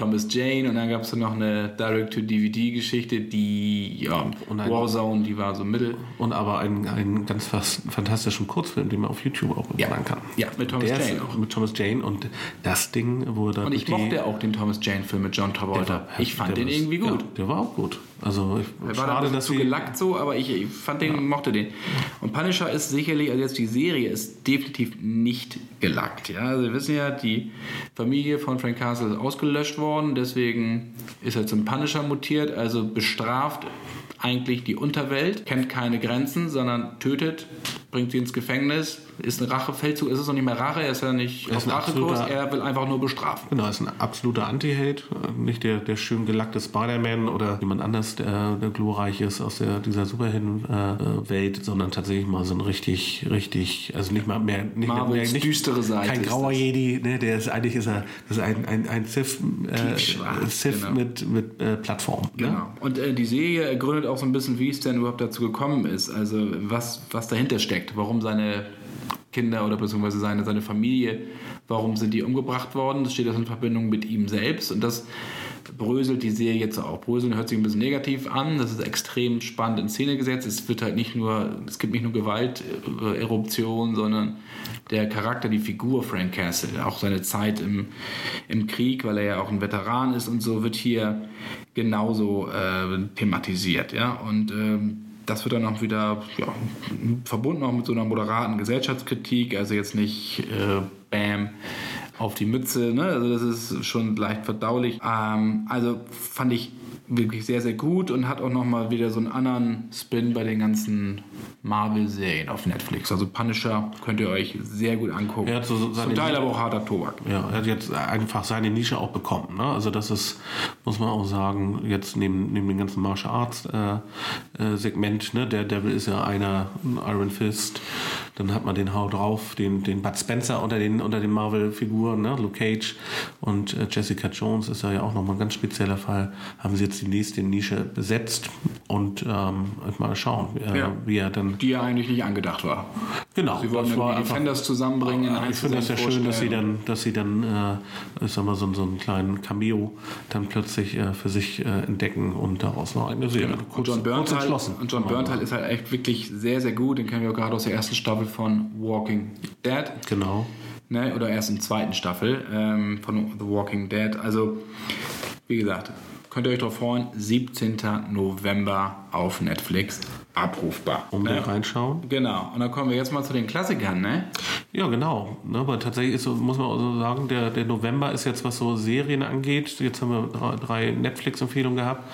Thomas Jane und dann gab es noch eine Direct-to-DVD-Geschichte, die ja, Und ein- Warzone, die war so mittel. Und aber einen, einen ganz fantastischen Kurzfilm, den man auf YouTube auch Ja. kann. Ja, mit Thomas Der Jane ist, auch. Mit Thomas Jane und das Ding wurde. Und ich die- mochte auch den Thomas Jane-Film mit John Travolta. Ich fand den war- irgendwie gut. Ja, der war auch gut. Also ich, war schade, da dass zu gelackt so, aber ich, ich fand den, mochte den. Und Punisher ist sicherlich, also jetzt die Serie ist definitiv nicht gelackt. Ja? Also wir wissen ja, die Familie von Frank Castle ist ausgelöscht worden, deswegen ist er zum Punisher mutiert, also bestraft eigentlich die Unterwelt, kennt keine Grenzen, sondern tötet, bringt sie ins Gefängnis, ist ein Rachefeldzug, es ist noch nicht mehr Rache, er ist ja nicht Er auf Rachekurs, er will einfach nur bestrafen. Genau, ist ein absoluter Anti-Hate, äh, nicht der, der schön gelackte Spider-Man oder jemand anders, der, der glorreich ist aus der, dieser Superhelden-Welt, sondern tatsächlich mal so ein richtig, richtig, also nicht mal mehr, nicht Marvels mehr nicht, düstere Seite kein grauer. Jedi, ne, der ist eigentlich ist er, das ist ein, ein, ein Sith, äh, Sith genau. mit, mit äh, Plattform. Ne? Genau. Und äh, die Serie gründet auch so ein bisschen, wie es denn überhaupt dazu gekommen ist. Also was, was dahinter steckt. Warum seine Kinder oder beziehungsweise seine, seine Familie, warum sind die umgebracht worden? Das steht das in Verbindung mit ihm selbst. Und das bröselt die Serie jetzt auch. Bröseln hört sich ein bisschen negativ an. Das ist extrem spannend in Szene gesetzt. Es wird halt nicht nur, es gibt nicht nur Gewalt, äh, Eruption, sondern der Charakter, die Figur Frank Castle, auch seine Zeit im, im Krieg, weil er ja auch ein Veteran ist und so, wird hier genauso äh, thematisiert. Ja? Und ähm, das wird dann auch wieder ja, verbunden auch mit so einer moderaten Gesellschaftskritik, also jetzt nicht äh, Bam auf die Mütze, ne? also das ist schon leicht verdaulich. Ähm, also fand ich wirklich sehr, sehr gut und hat auch nochmal wieder so einen anderen Spin bei den ganzen Marvel-Serien auf Netflix. Also Punisher könnt ihr euch sehr gut angucken. Er hat so Zum seine- Teil aber auch harter Tobak. Ja, er hat jetzt einfach seine Nische auch bekommen. Ne? Also das ist, muss man auch sagen, jetzt neben, neben dem ganzen Martial Arts äh, äh, Segment, ne? der Devil ist ja einer, ein Iron Fist, dann hat man den Hau drauf, den, den Bud Spencer unter den, unter den Marvel-Figuren, ne? Luke Cage und äh, Jessica Jones ist ja auch nochmal ein ganz spezieller Fall. Haben sie jetzt die nächste Nische besetzt und ähm, mal schauen, äh, Ja. wie er dann Die ja eigentlich nicht angedacht war. Genau, Sie wollten die Defenders zusammenbringen. in ich finde das ja schön, dass sie dann, dass sie dann, äh, ich sag mal, so, so einen kleinen Cameo dann plötzlich äh, für sich äh, entdecken und daraus noch eine Serie. Genau. Und John Bernthal, und John Bernthal ist halt echt wirklich sehr, sehr gut. Den kennen wir auch gerade aus der ersten Staffel von Walking Dead. Genau. Ne? Oder erst in der zweiten Staffel ähm, von The Walking Dead. Also, wie gesagt, könnt ihr euch darauf freuen. 17. November auf Netflix abrufbar. Unbedingt Ne? reinschauen. Genau. Und dann kommen wir jetzt mal zu den Klassikern, ne? Ja, genau. Ne, aber tatsächlich ist muss man auch so sagen, der, der November ist jetzt, was so Serien angeht. Jetzt haben wir drei, Netflix-Empfehlungen gehabt.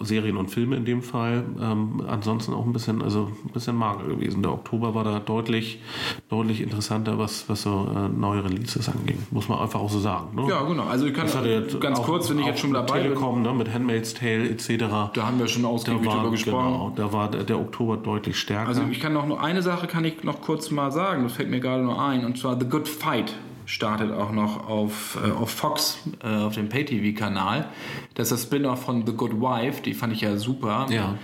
Serien und Filme in dem Fall. Ähm, ansonsten auch ein bisschen, also ein bisschen mager gewesen. Der Oktober war da deutlich, deutlich interessanter, was, was so äh, neue Releases anging. Muss man einfach auch so sagen. Ne? Ja, genau. Also ich kann ganz auch- kurz, wenn ich jetzt schon dabei bin. Telekom, ne, mit Handmaid's Tale etc. Da haben wir schon ausgiebig drüber gesprochen. genau, da war der, der Oktober deutlich stärker. Also ich kann noch nur eine Sache kann ich noch kurz mal sagen, das fällt mir gerade nur ein, und zwar The Good Fight startet auch noch auf, äh, auf Fox, äh, auf dem Pay-TV-Kanal. Das ist das Spin-off von The Good Wife, die fand ich ja super. Ja.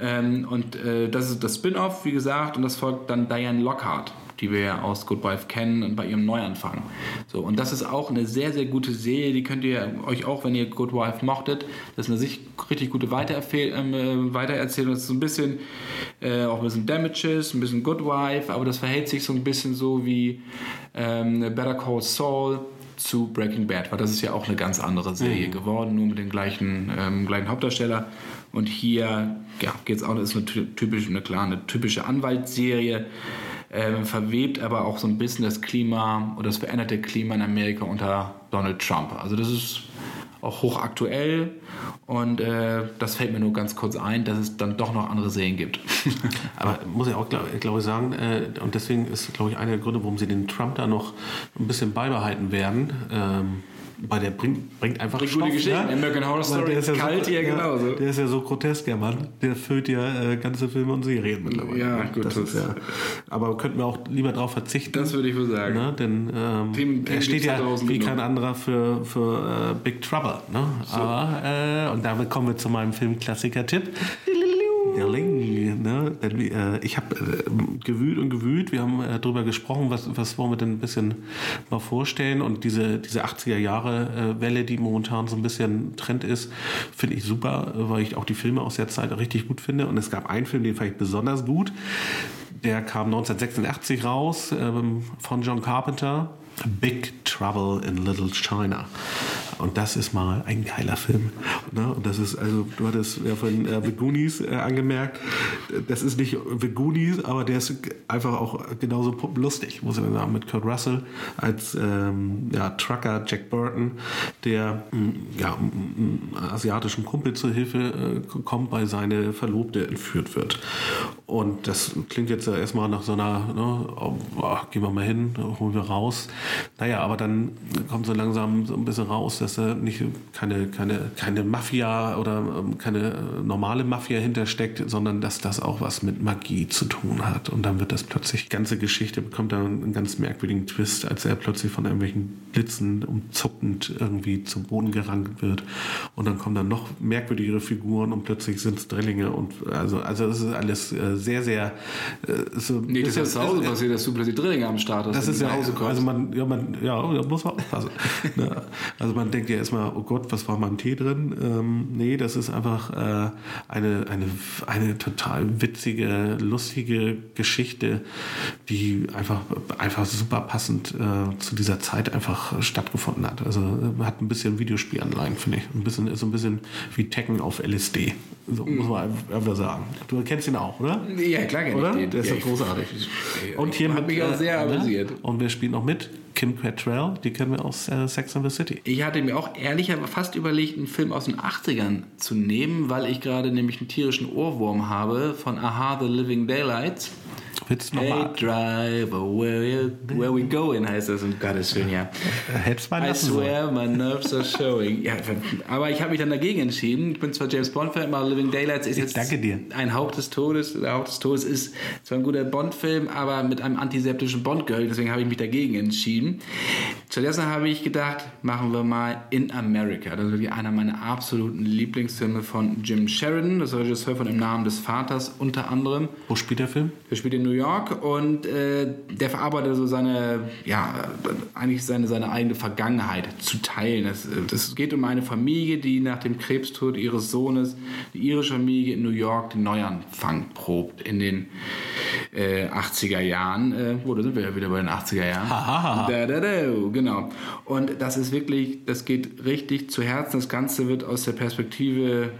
Ähm, und äh, das ist das Spin-off, wie gesagt, und das folgt dann Diane Lockhart, die wir ja aus Good Wife kennen und bei ihrem Neuanfang. So, und das ist auch eine sehr, sehr gute Serie, die könnt ihr euch auch, wenn ihr Good Wife mochtet, das ist eine richtig gute Weiterempfehl ähm, äh, Weitererzählung. Das ist so ein bisschen, äh, auch ein bisschen Damages, ein bisschen Good Wife, aber das verhält sich so ein bisschen so wie ähm, Better Call Saul zu Breaking Bad, weil das ist ja auch eine ganz andere Serie geworden, nur mit dem gleichen, ähm, gleichen Hauptdarsteller. Und hier ja, geht es auch, das ist eine ty- typische, eine klar, eine typische Anwaltsserie, ähm, verwebt aber auch so ein bisschen das Klima oder das veränderte Klima in Amerika unter Donald Trump. Also das ist auch hochaktuell und äh, das fällt mir nur ganz kurz ein, dass es dann doch noch andere Serien gibt. Aber muss ich auch, glaube glaub ich, sagen, äh, und deswegen ist, glaube ich, einer der Gründe, warum sie den Trump da noch ein bisschen beibehalten werden. Ähm, weil der bringt, bringt einfach Bringt gute Geschichten. American Horror Story, der ist ja kalt so, hier ja, genauso. Der ist ja so grotesk, der Mann. Der füllt ja äh, ganze Filme und Serien mittlerweile. Ja, gut, Das das- ja, aber könnten wir auch lieber darauf verzichten. Das würde ich wohl sagen. Ne? Denn ähm, Themen- er steht ja wie kein anderer für, für äh, Big Trouble. Ne? Aber, äh, und damit kommen wir zu meinem Filmklassiker-Tipp. Ja, Ling, ne? Äh, ich habe äh, gewühlt und gewühlt. Wir haben äh, darüber gesprochen, was, was wollen wir denn ein bisschen mal vorstellen. Und diese, diese 80er-Jahre-Welle, die momentan so ein bisschen Trend ist, finde ich super, weil ich auch die Filme aus der Zeit richtig gut finde. Und es gab einen Film, den fand ich besonders gut. Der kam 1986 raus ähm, von John Carpenter. Big Trouble in Little China. Und das ist mal ein geiler Film. Ne? Und das ist, also, du hattest ja von äh, The Goonies äh, angemerkt. Das ist nicht The Goonies, aber der ist einfach auch genauso lustig, muss ich sagen, mit Kurt Russell als ähm, ja, Trucker Jack Burton, der mh, ja, einem asiatischen Kumpel zur Hilfe äh, kommt, weil seine Verlobte entführt wird. Und das klingt jetzt erstmal nach so einer, ne, oh, boah, gehen wir mal hin, holen wir raus. Naja, aber dann kommt so langsam so ein bisschen raus, dass da nicht keine, keine, keine Mafia oder ähm, keine äh, normale Mafia hintersteckt, sondern dass das auch was mit Magie zu tun hat. Und dann wird das plötzlich, die ganze Geschichte bekommt dann einen ganz merkwürdigen Twist, als er plötzlich von irgendwelchen Blitzen umzuckend irgendwie zum Boden gerankt wird. Und dann kommen dann noch merkwürdigere Figuren und plötzlich sind es Drillinge und also, also das ist alles äh, sehr, sehr äh, so Nee, das ist ja zu Hause äh, passiert, dass du plötzlich Drillinge am Start hast. das ist ja, also man, ja, man, ja, muss man aufpassen. ne? Also man denkt ja erstmal, oh Gott, was war mal im Tee drin? Ähm, nee, das ist einfach äh, eine, eine, eine total witzige, lustige Geschichte, die einfach, einfach super passend äh, zu dieser Zeit einfach stattgefunden hat. Also äh, hat ein bisschen Videospielanleihen, finde ich. Ein bisschen, ist so ein bisschen wie Tekken auf LSD. So muss man einfach sagen. Du kennst ihn auch, oder? ja, klar, ich Oder? den. Der ist ja, ja ich- großartig. ich- Und hier mit, mich auch äh, sehr ne? amüsiert. Und wer spielt noch mit? Kim Cattrall, die kennen wir aus äh, Sex and the City. Ich hatte mir auch ehrlicher fast überlegt, einen Film aus den 80ern zu nehmen, weil ich gerade nämlich einen tierischen Ohrwurm habe von Aha, The Living Daylights. Willst du Hey nochmal? Driver, where, you, where we going, heißt das. Um Gottes Willen, ja. Hättest mal I swear, my nerves are showing. Ja, aber ich habe mich dann dagegen entschieden. Ich bin zwar James Bond-Fan, aber Living Daylights ist jetzt danke dir. ein Hauch des Todes. Der Hauch des Todes ist zwar ein guter Bond-Film, aber mit einem antiseptischen Bond-Girl. Deswegen habe ich mich dagegen entschieden. Stattdessen habe ich gedacht, machen wir mal In America. Das ist wirklich einer meiner absoluten Lieblingsfilme von Jim Sheridan. Das Regisseur von Im Namen des Vaters unter anderem. Wo spielt der Film? Der spielt in New York und äh, der verarbeitet so seine, ja, eigentlich seine, seine eigene Vergangenheit zu teilen. Es, es geht um eine Familie, die nach dem Krebstod ihres Sohnes, die irische Familie in New York, den Neuanfang probt in den äh, 80er Jahren. Äh, oh, da sind wir ja wieder bei den 80er Jahren. Da, da, da, genau. Und das ist wirklich, das geht richtig zu Herzen. Das Ganze wird aus der Perspektive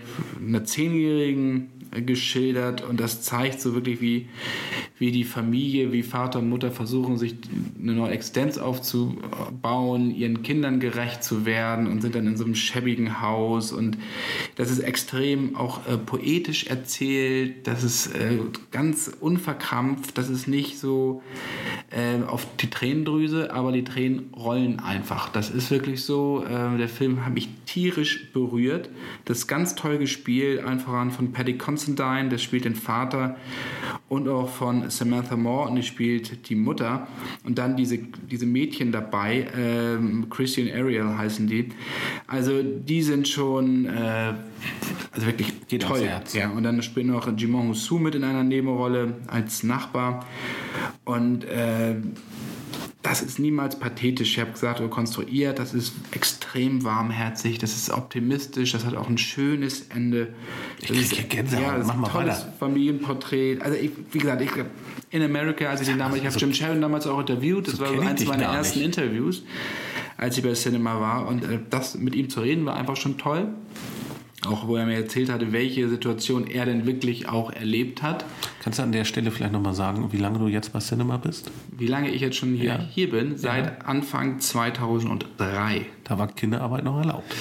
einer Zehnjährigen geschildert und das zeigt so wirklich, wie, wie die Familie, wie Vater und Mutter versuchen, sich eine neue Existenz aufzubauen, ihren Kindern gerecht zu werden und sind dann in so einem schäbigen Haus und das ist extrem auch äh, poetisch erzählt, das ist äh, ganz unverkrampft, das ist nicht so äh, auf die Tränendrüse, aber die Tränen rollen einfach. Das ist wirklich so, äh, der Film hat mich tierisch berührt, das ist ganz toll gespielt, einfach an von Paddy Considine, der spielt den Vater und auch von Samantha Morton, die spielt die Mutter und dann diese, diese Mädchen dabei, ähm, Christian Ariel heißen die. Also die sind schon äh, also wirklich Geht toll. Herz. Ja, und dann spielt noch Jimon Husu mit in einer Nebenrolle als Nachbar und äh, das ist niemals pathetisch, ich habe gesagt, oder konstruiert, das ist extrem warmherzig, das ist optimistisch, das hat auch ein schönes Ende. Ich Das krieg ist- hier Gänsehaut. Ja, Mach mal tolles weiter. Familienporträt. Also ich, wie gesagt, ich in America, als ich den damals, ich habe Jim Sheridan damals auch interviewt, das so war so ich eins meiner ersten nicht. Interviews, als ich bei Cinema war und äh, das mit ihm zu reden war einfach schon toll. Auch wo er mir erzählt hatte, welche Situation er denn wirklich auch erlebt hat. Kannst du an der Stelle vielleicht nochmal sagen, wie lange du jetzt bei Cinema bist? Wie lange ich jetzt schon hier, Ja. hier bin? Seit Anfang 2003. Da war Kinderarbeit noch erlaubt.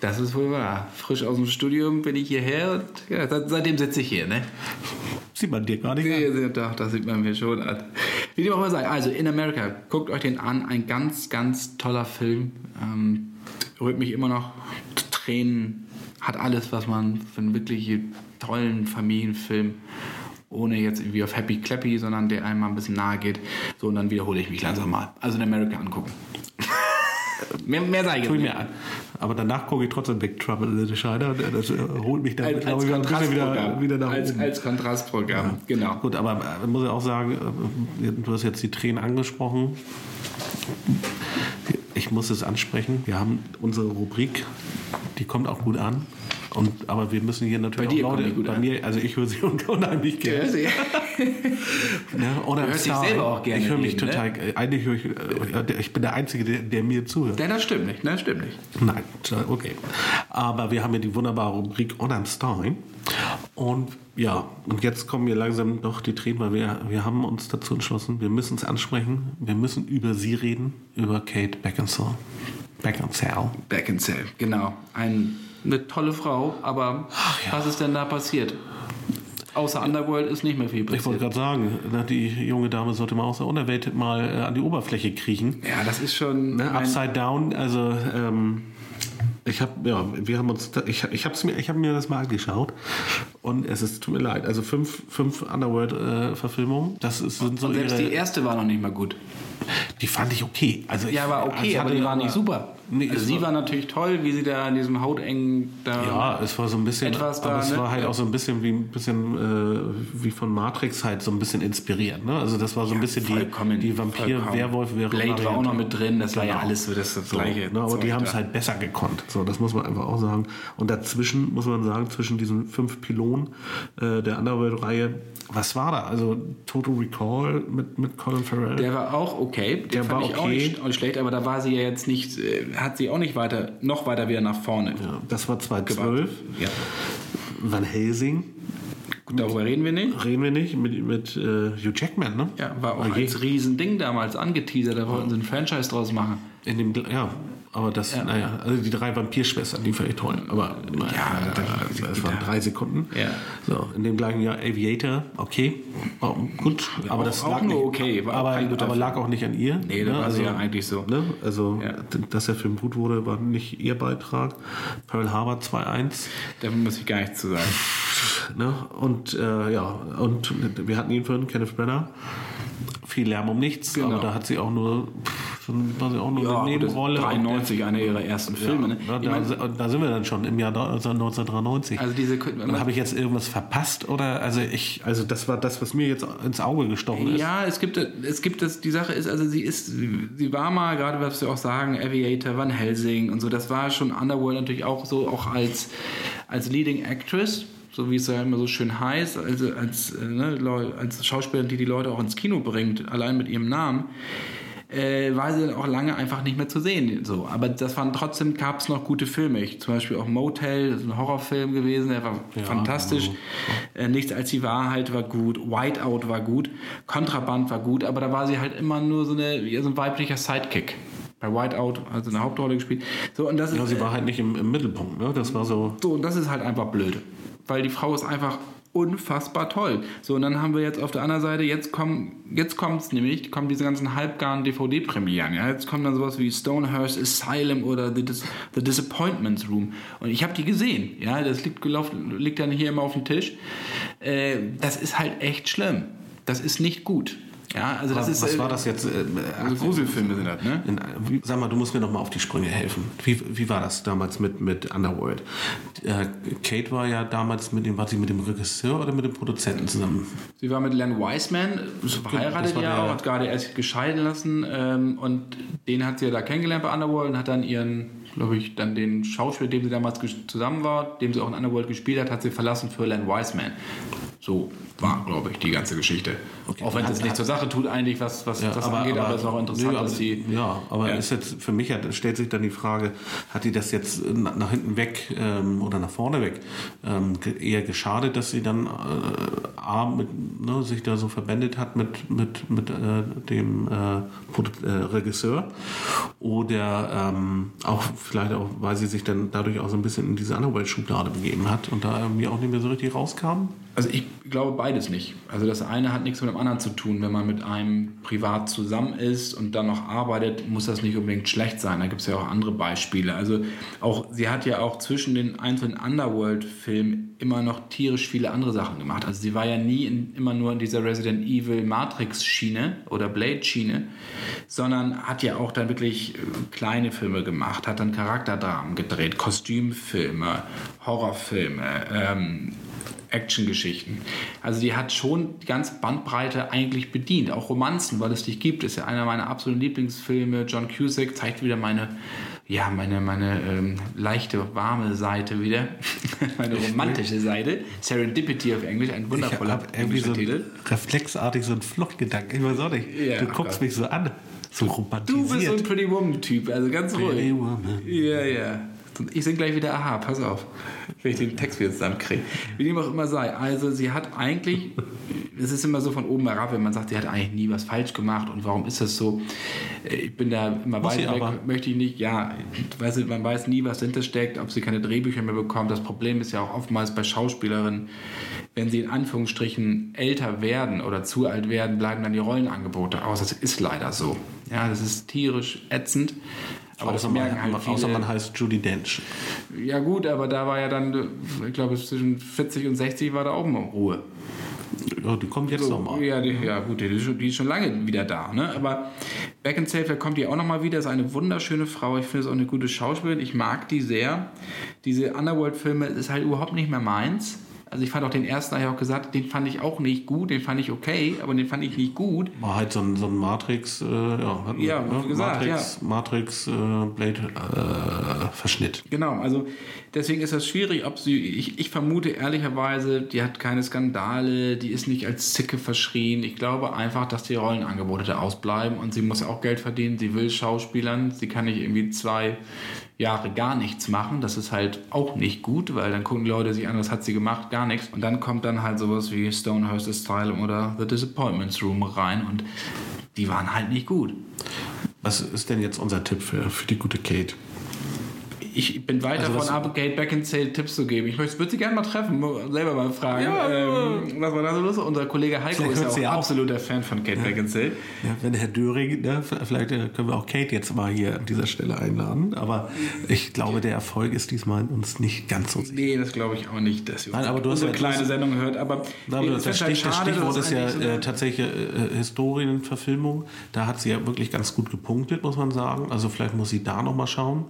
Das ist wohl wahr. Frisch aus dem Studium bin ich hierher und ja, seit- seitdem sitze ich hier. Ne? Sieht man dir gar nicht Nee, an. Doch, das sieht man mir schon an. Wie dem auch immer sei. Also in America, guckt euch den an. Ein ganz, ganz toller Film. Ähm, rührt mich immer noch zu Tränen. Hat alles, was man für einen wirklich tollen Familienfilm ohne jetzt irgendwie auf Happy Clappy, sondern der einem mal ein bisschen nahe geht. So, und dann wiederhole ich mich langsam mal. Also in America angucken. mehr, mehr sage ich jetzt ich nicht. mir an. Aber danach gucke ich trotzdem Big Trouble in Little China. Das äh, holt mich dann, Als, glaube als wieder, wieder nach als, oben. als Kontrastprogramm, genau. Gut, aber äh, muss ich auch sagen, äh, du hast jetzt die Tränen angesprochen. Ich muss es ansprechen. Wir haben unsere Rubrik, die kommt auch gut an. Und, aber wir müssen hier natürlich Bei dir auch Leute, gut bei an. mir, also ich höre sie unheimlich gerne. Ja, Ne? Oder Du hörst dich selber auch gerne Ich höre mich reden, ne? total, äh, eigentlich höre ich, äh, ich bin der Einzige, der, der mir zuhört. das stimmt nicht, das stimmt nicht. Nein, okay. Aber wir haben ja die wunderbare Rubrik On am Stein. Und ja, und jetzt kommen mir langsam noch die Tränen, weil wir, wir haben uns dazu entschlossen, wir müssen es ansprechen. Wir müssen über sie reden, über Kate Beckinsale. Beckinsale. Beckinsale, genau. Ein, eine tolle Frau, aber was ist denn da passiert? Außer Underworld ist nicht mehr viel Ich wollte passiert. gerade sagen, die junge Dame sollte mal aus der Unterwelt mal äh, an die Oberfläche kriechen. Ja, das ist schon. Ne, upside down, also ähm, ich habe ja, wir haben uns, ich, ich habe mir, ich habe mir das mal angeschaut und es ist, tut mir leid, also fünf, fünf Underworld-Verfilmungen, das ist, sind so und selbst ihre, die erste war noch nicht mal gut. die fand ich okay. Also Ja, war okay, also aber die war nicht super. Nee, also sie war- war natürlich toll, wie sie da in diesem hautengen da. Ja, es war so ein bisschen, Etwas aber da, es ne? war halt Ja. auch so ein bisschen wie ein bisschen äh, wie von Matrix halt so ein bisschen inspiriert. Ne? Also das war so ein bisschen die, die vollkommen. Vampir-Werwolf Blade war auch noch mit drin, das war ja alles so das, das So, gleiche. ne, aber die haben es halt besser gekonnt. So, das muss man einfach auch sagen. Und dazwischen muss man sagen, zwischen diesen fünf Pylonen äh, der Underworld-Reihe, was war da? Also Total Recall mit, mit Colin Farrell. Der war auch okay. Den Der war okay. nicht, auch nicht schlecht, aber da war sie ja jetzt nicht, äh, hat sie auch nicht weiter, noch weiter wieder nach vorne. ja, das war 2012. Ja. Van Helsing. Gut, darüber reden wir nicht. Reden wir nicht mit, mit äh, Hugh Jackman, ne? Ja, war auch Oh als Riesending damals angeteasert, da wollten sie ein Franchise draus machen. In dem, ja, aber das, naja, also die drei Vampirschwestern, die fand ich toll. Aber naja, Ja, das, das waren drei Sekunden. Ja. So, in dem gleichen Jahr Aviator, okay, oh, gut, aber auch- das auch lag nur nicht, okay, auch aber, aber lag auch nicht an ihr. Nee, das war sie ja eigentlich so. Ne? Also, Ja. dass der Film gut wurde, war nicht ihr Beitrag. Pearl Harbor 2.1. Da muss ich gar nichts zu sagen. Ne? Und äh, ja, und wir hatten ihn vorhin, Kenneth Brenner. Viel Lärm um nichts, Genau. aber da hat sie auch nur, pff, schon, war sie auch nur Ja, eine Nebenrolle. 93, einer ihrer ersten Filme. Ne? Ja, Ich da, mein, da sind wir dann schon im Jahr da- also 1993. also diese, habe ich jetzt irgendwas verpasst oder also ich also das war das was mir jetzt ins Auge gestochen ist. Ja, es gibt, es gibt das, die Sache ist, also sie ist, sie war mal, gerade was wir auch sagen, Aviator, Van Helsing und so, das war schon Underworld natürlich auch so, auch als, als Leading Actress, so wie es ja immer so schön heißt, also als, äh, ne, als Schauspielerin, die die Leute auch ins Kino bringt, allein mit ihrem Namen. Äh, war sie dann auch lange einfach nicht mehr zu sehen. So. Aber das waren trotzdem gab es noch gute Filme. Ich, zum Beispiel auch Motel, das ist ein Horrorfilm gewesen, der war fantastisch. Äh, Nichts als die Wahrheit war gut, Whiteout war gut, Kontraband war gut, aber da war sie halt immer nur so, eine, ja, so ein weiblicher Sidekick. Bei Whiteout hat sie eine Hauptrolle gespielt. So, und das ist, Ja, sie war halt nicht im, im Mittelpunkt, ne? Das war so so, und das ist halt einfach blöd. Weil die Frau ist einfach unfassbar toll. So, und dann haben wir jetzt auf der anderen Seite, jetzt kommen, jetzt kommt's nämlich, kommen diese ganzen halbgaren DVD-Premieren. Ja? Jetzt kommt dann sowas wie Stonehurst Asylum oder The, Dis The Disappointments Room. Und ich habe die gesehen. Ja, das liegt, gelaufen, liegt dann hier immer auf dem Tisch. Äh, das ist halt echt schlimm. Das ist nicht gut. Ja, also das was, ist. was äh, war das jetzt? Äh, Also Gruselfilme sind das, ne? in, wie, sag mal, du musst mir noch mal auf die Sprünge helfen. Wie, wie war das damals mit, mit Underworld? Äh, Kate war ja damals mit dem, war sie mit dem Regisseur oder mit dem Produzenten zusammen? Sie war mit Len Wiseman, verheiratet ja der- auch, hat gerade erst gescheiden lassen ähm, und den hat sie ja da kennengelernt bei Underworld und hat dann ihren, glaube ich, dann den Schauspieler, dem sie damals zusammen war, dem sie auch in Underworld gespielt hat, hat sie verlassen für Len Wiseman. So war, glaube ich, die ganze Geschichte. Auch wenn es nicht zur Sache tut, eigentlich, was, was das angeht, aber es ist auch interessant, nö, aber, dass sie. Ja, aber Ja. ist jetzt für mich ja, stellt sich dann die Frage, hat die das jetzt na- nach hinten weg ähm, oder nach vorne weg ähm, eher geschadet, dass sie dann äh, A, mit, ne, sich da so verbändet hat mit, mit, mit äh, dem äh, Produ- äh, Regisseur oder ähm, auch vielleicht auch, weil sie sich dann dadurch auch so ein bisschen in diese Underworld-Schublade begeben hat und da irgendwie auch nicht mehr so richtig rauskam? Also ich glaube beides nicht. Also das eine hat nichts mit dem anderen zu tun. Wenn man mit einem privat zusammen ist und dann noch arbeitet, muss das nicht unbedingt schlecht sein. Da gibt es ja auch andere Beispiele. Also auch sie hat ja auch zwischen den einzelnen Underworld-Filmen immer noch tierisch viele andere Sachen gemacht. Also sie war ja nie in, immer nur in dieser Resident Evil Matrix-Schiene oder Blade-Schiene, sondern hat ja auch dann wirklich äh, kleine Filme gemacht, hat dann Charakterdramen gedreht, Kostümfilme, Horrorfilme, ähm, Actiongeschichten. Also die hat schon die ganze Bandbreite eigentlich bedient. Auch Romanzen, weil es dich gibt, ist ja einer meiner absoluten Lieblingsfilme. John Cusack zeigt wieder meine, ja, meine, meine ähm, leichte, warme Seite wieder. meine romantische Seite. Serendipity auf Englisch, ein wundervoller hab irgendwie so Titel. reflexartig so ein Fluchtgedanken. Ich weiß auch nicht. Ja, du guckst Gott. mich so an. So Du romantisiert. bist so ein Pretty Woman-Typ, also ganz ruhig. Pretty Woman. Ja, ja. Ich singe gleich wieder Aha, pass auf, wenn ich den Text wieder zusammenkriege. Wie dem auch immer sei. Also sie hat eigentlich, es ist immer so von oben herab, wenn man sagt, sie hat eigentlich nie was falsch gemacht und warum ist das so? Ich bin da immer Muss weit weg, aber. möchte ich nicht, ja, weißt du, man weiß nie, was dahinter steckt, ob sie keine Drehbücher mehr bekommt. Das Problem ist ja auch oftmals bei Schauspielerinnen, wenn sie in Anführungsstrichen älter werden oder zu alt werden, bleiben dann die Rollenangebote aus. Das ist leider so. Ja, das ist tierisch ätzend. Aber das Außer man, merken halt außer viele. man heißt Judy Dench. Ja gut, aber da war ja dann, ich glaube zwischen 40 und 60 war da auch mal Ruhe. Ja, die kommt jetzt nochmal. Ja, die, ja gut, die ist, schon, die ist schon lange wieder da. Ne? Aber Beckinsale kommt die auch nochmal wieder, ist eine wunderschöne Frau. Ich finde es auch eine gute Schauspielerin. Ich mag die sehr. Diese Underworld-Filme ist halt überhaupt nicht mehr meins. Also ich fand auch den ersten, habe ich auch gesagt, den fand ich auch nicht gut, den fand ich okay, aber den fand ich nicht gut. War halt so ein, so ein Matrix, äh, ja, hat, Ja, ne? gesagt, Matrix, Matrix äh, Blade äh, Verschnitt. Genau, also deswegen ist das schwierig, ob sie, ich, ich vermute ehrlicherweise, die hat keine Skandale, die ist nicht als Zicke verschrien. Ich glaube einfach, dass die Rollenangebote da ausbleiben und sie muss auch Geld verdienen, sie will Schauspielern, sie kann nicht irgendwie zwei Jahre gar nichts machen. Das ist halt auch nicht gut, weil dann gucken Leute sich an, was hat sie gemacht, gar nichts. Und dann kommt dann halt sowas wie Stonehurst Asylum oder The Disappointments Room rein und die waren halt nicht gut. Was ist denn jetzt unser Tipp für, für die gute Kate? Ich bin weit also davon ab, Kate Beckinsale Tipps zu geben. Ich würde sie gerne mal treffen, selber mal fragen. Ja, ähm, was war da so los? Unser Kollege Heiko ist ja auch, ja absoluter Fan von Kate ja. Beckinsale. Ja, wenn Herr Döring, ne, vielleicht äh, können wir auch Kate jetzt mal hier an dieser Stelle einladen. Aber ich glaube, der Erfolg ist diesmal uns nicht ganz so sicher. Nee, das glaube ich auch nicht, dass ihr Nein, aber du hast eine kleine Sendung gehört. Aber na, das, das, Stich, das Stichwort ist ja äh, tatsächlich äh, Historienverfilmung. Da hat sie ja wirklich ganz gut gepunktet, muss man sagen. Also vielleicht muss sie da noch mal schauen.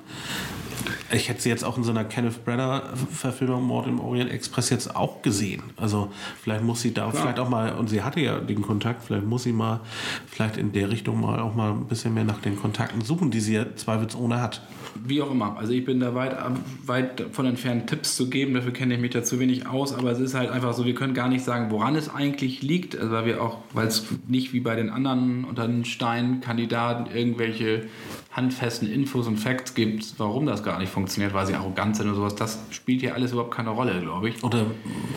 Ich hätte sie jetzt auch in so einer Kenneth Branagh-Verfilmung Mord im Orient Express jetzt auch gesehen. Also vielleicht muss sie da Klar. vielleicht auch mal, und sie hatte ja den Kontakt, vielleicht muss sie mal, vielleicht in der Richtung mal auch mal ein bisschen mehr nach den Kontakten suchen, die sie ja zweifelsohne hat. Wie auch immer. Also ich bin da weit, weit von entfernt, Tipps zu geben. Dafür kenne ich mich da zu wenig aus. Aber es ist halt einfach so, wir können gar nicht sagen, woran es eigentlich liegt. Also weil wir auch, weil es nicht wie bei den anderen unter den Steinkandidaten irgendwelche handfesten Infos und Facts gibt, warum das gar nicht funktioniert, weil sie arrogant sind oder sowas. Das spielt hier alles überhaupt keine Rolle, glaube ich. Oder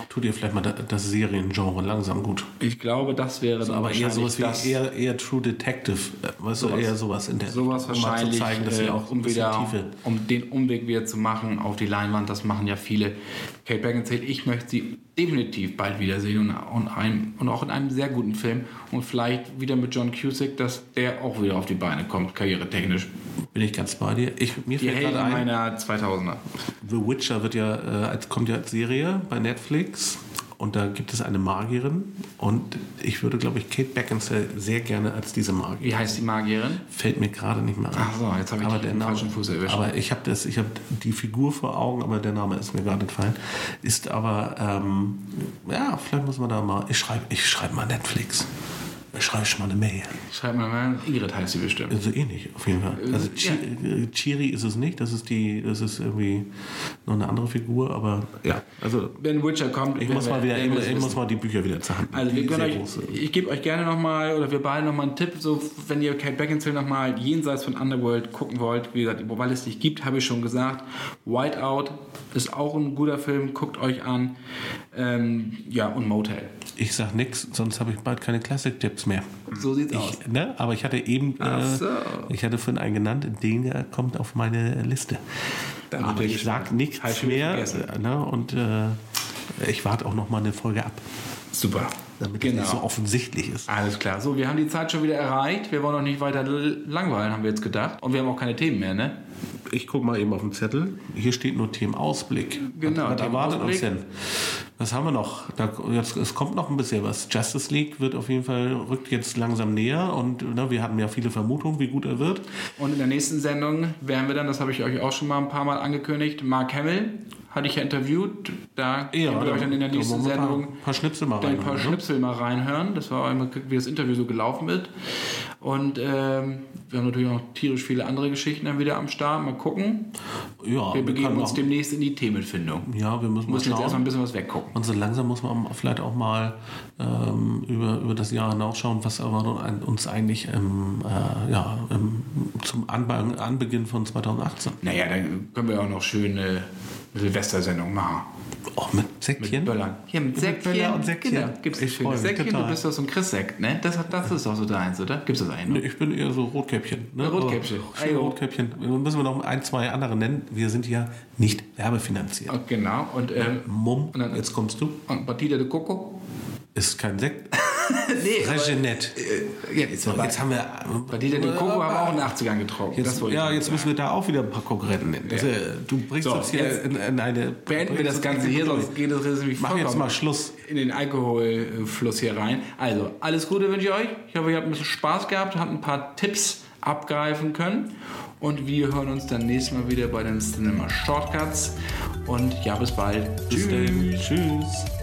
tut ihr vielleicht mal das Seriengenre langsam gut? Ich glaube, das wäre also, aber eher sowas wie eher, eher True Detective, äh, weißt sowas, du, eher sowas in der sowas um wahrscheinlich, zu zeigen, dass äh, auch um wieder, um den Umweg wieder zu machen auf die Leinwand. Das machen ja viele. Kate Beckinsale, ich möchte sie definitiv bald wiedersehen und, und, ein, und auch in einem sehr guten Film und vielleicht wieder mit John Cusick, dass der auch wieder auf die Beine kommt, karrieretechnisch. Bin ich ganz bei dir. Ich, mir die fällt gerade ein, meiner 2000er. The Witcher wird ja, äh, kommt ja als Serie bei Netflix und da gibt es eine Magierin und ich würde, glaube ich, Kate Beckinsale sehr gerne als diese Magierin. Wie heißt die Magierin? Fällt mir gerade nicht mehr ein. Ach so, jetzt habe ich aber den falschen Fuß erwischt. Aber ich habe das, die Figur vor Augen, aber der Name ist mir gerade entfallen. Ist aber, ähm, ja, vielleicht muss man da mal, ich schreibe ich schreib mal Netflix. Schreib schon mal eine Mail. Schreib mal eine Ingrid heißt sie bestimmt. Also ähnlich, auf jeden Fall. Also ja. Äh, Chiri ist es nicht, das ist die, das ist irgendwie noch eine andere Figur, aber ja. Also wenn Witcher kommt, ich muss mal wieder, ich, ich muss mal die Bücher wieder zur Hand. Also wir können euch, ich gebe euch gerne nochmal oder wir beide nochmal einen Tipp, so wenn ihr Kate Beckinsale nochmal jenseits von Underworld gucken wollt, wie gesagt, weil es nicht gibt, habe ich schon gesagt. Whiteout ist auch ein guter Film, guckt euch an. Ähm, ja und Motel. Ich sag nichts, sonst habe ich bald keine Classic-Tipps mehr. So sieht's ich, aus. Ne, aber ich hatte eben, äh, so. ich hatte vorhin einen genannt, den kommt auf meine Liste. Dann aber ich sag nichts mehr. Ne, und äh, ich warte auch noch mal eine Folge ab. Super. Damit genau. es nicht so offensichtlich ist. Alles klar. So, wir haben die Zeit schon wieder erreicht. Wir wollen noch nicht weiter langweilen, haben wir jetzt gedacht. Und wir haben auch keine Themen mehr, ne? Ich gucke mal eben auf den Zettel. Hier steht nur Themenausblick. Genau. Was, was erwartet uns denn? Was haben wir noch? Da, jetzt, es kommt noch ein bisschen was. Justice League wird auf jeden Fall, rückt jetzt langsam näher und ne, wir hatten ja viele Vermutungen, wie gut er wird. Und in der nächsten Sendung werden wir dann, das habe ich euch auch schon mal ein paar Mal angekündigt, Mark Hamill hatte ich ja interviewt. Da ja, wir euch dann in der nächsten Sendung ein paar Schnipsel mal reinhören. Ein paar ne? Schnipsel mal reinhören. Das war einmal, wie das Interview so gelaufen ist. Und ähm, wir haben natürlich auch tierisch viele andere Geschichten dann wieder am Start. Mal gucken. Ja, wir begeben uns demnächst in die Themenfindung. Ja, wir müssen, müssen jetzt erstmal ein bisschen was weggucken. Und so langsam muss man vielleicht auch mal ähm, über, über das Jahr hinausschauen, was aber uns eigentlich im, äh, ja, im, zum Anbeginn, Anbeginn von 2018. Naja, dann können wir auch noch schöne Silvestersendung machen. Auch mit Säckchen? Mit Böllern. Hier mit Säckchen. Böller und Säckchen. Genau. Gibt es schöne Säckchen? Total. Du bist doch so ein Chris-Sekt, ne? Das, das ist doch so deins, oder? Gibt es das einen? Nee, ich bin eher so Rotkäppchen. Ne? Rotkäppchen. Oh, Rotkäppchen. Müssen wir noch ein, zwei andere nennen. Wir sind ja nicht werbefinanziert. Und genau. Und, ähm, Mumm, und dann, jetzt kommst du. Und Batida de Coco? Ist kein Sekt. nee, Regenette. Äh, jetzt, jetzt haben wir. Bei dir den Coco haben wir auch in den 80ern getrunken. Jetzt, ja, jetzt müssen wir da auch wieder ein paar Konkurrenten nennen. Also, du bringst so, uns hier in, in, eine. Beenden wir das Ganze hier, sonst geht es nämlich Mach jetzt mal Schluss. In den Alkoholfluss hier rein. Also, alles Gute wünsche ich euch. Ich hoffe, ihr habt ein bisschen Spaß gehabt, habt ein paar Tipps abgreifen können. Und wir hören uns dann nächstes Mal wieder bei den Cinema Shortcuts. Und ja, bis bald. Bis Tschüss. Tschüss.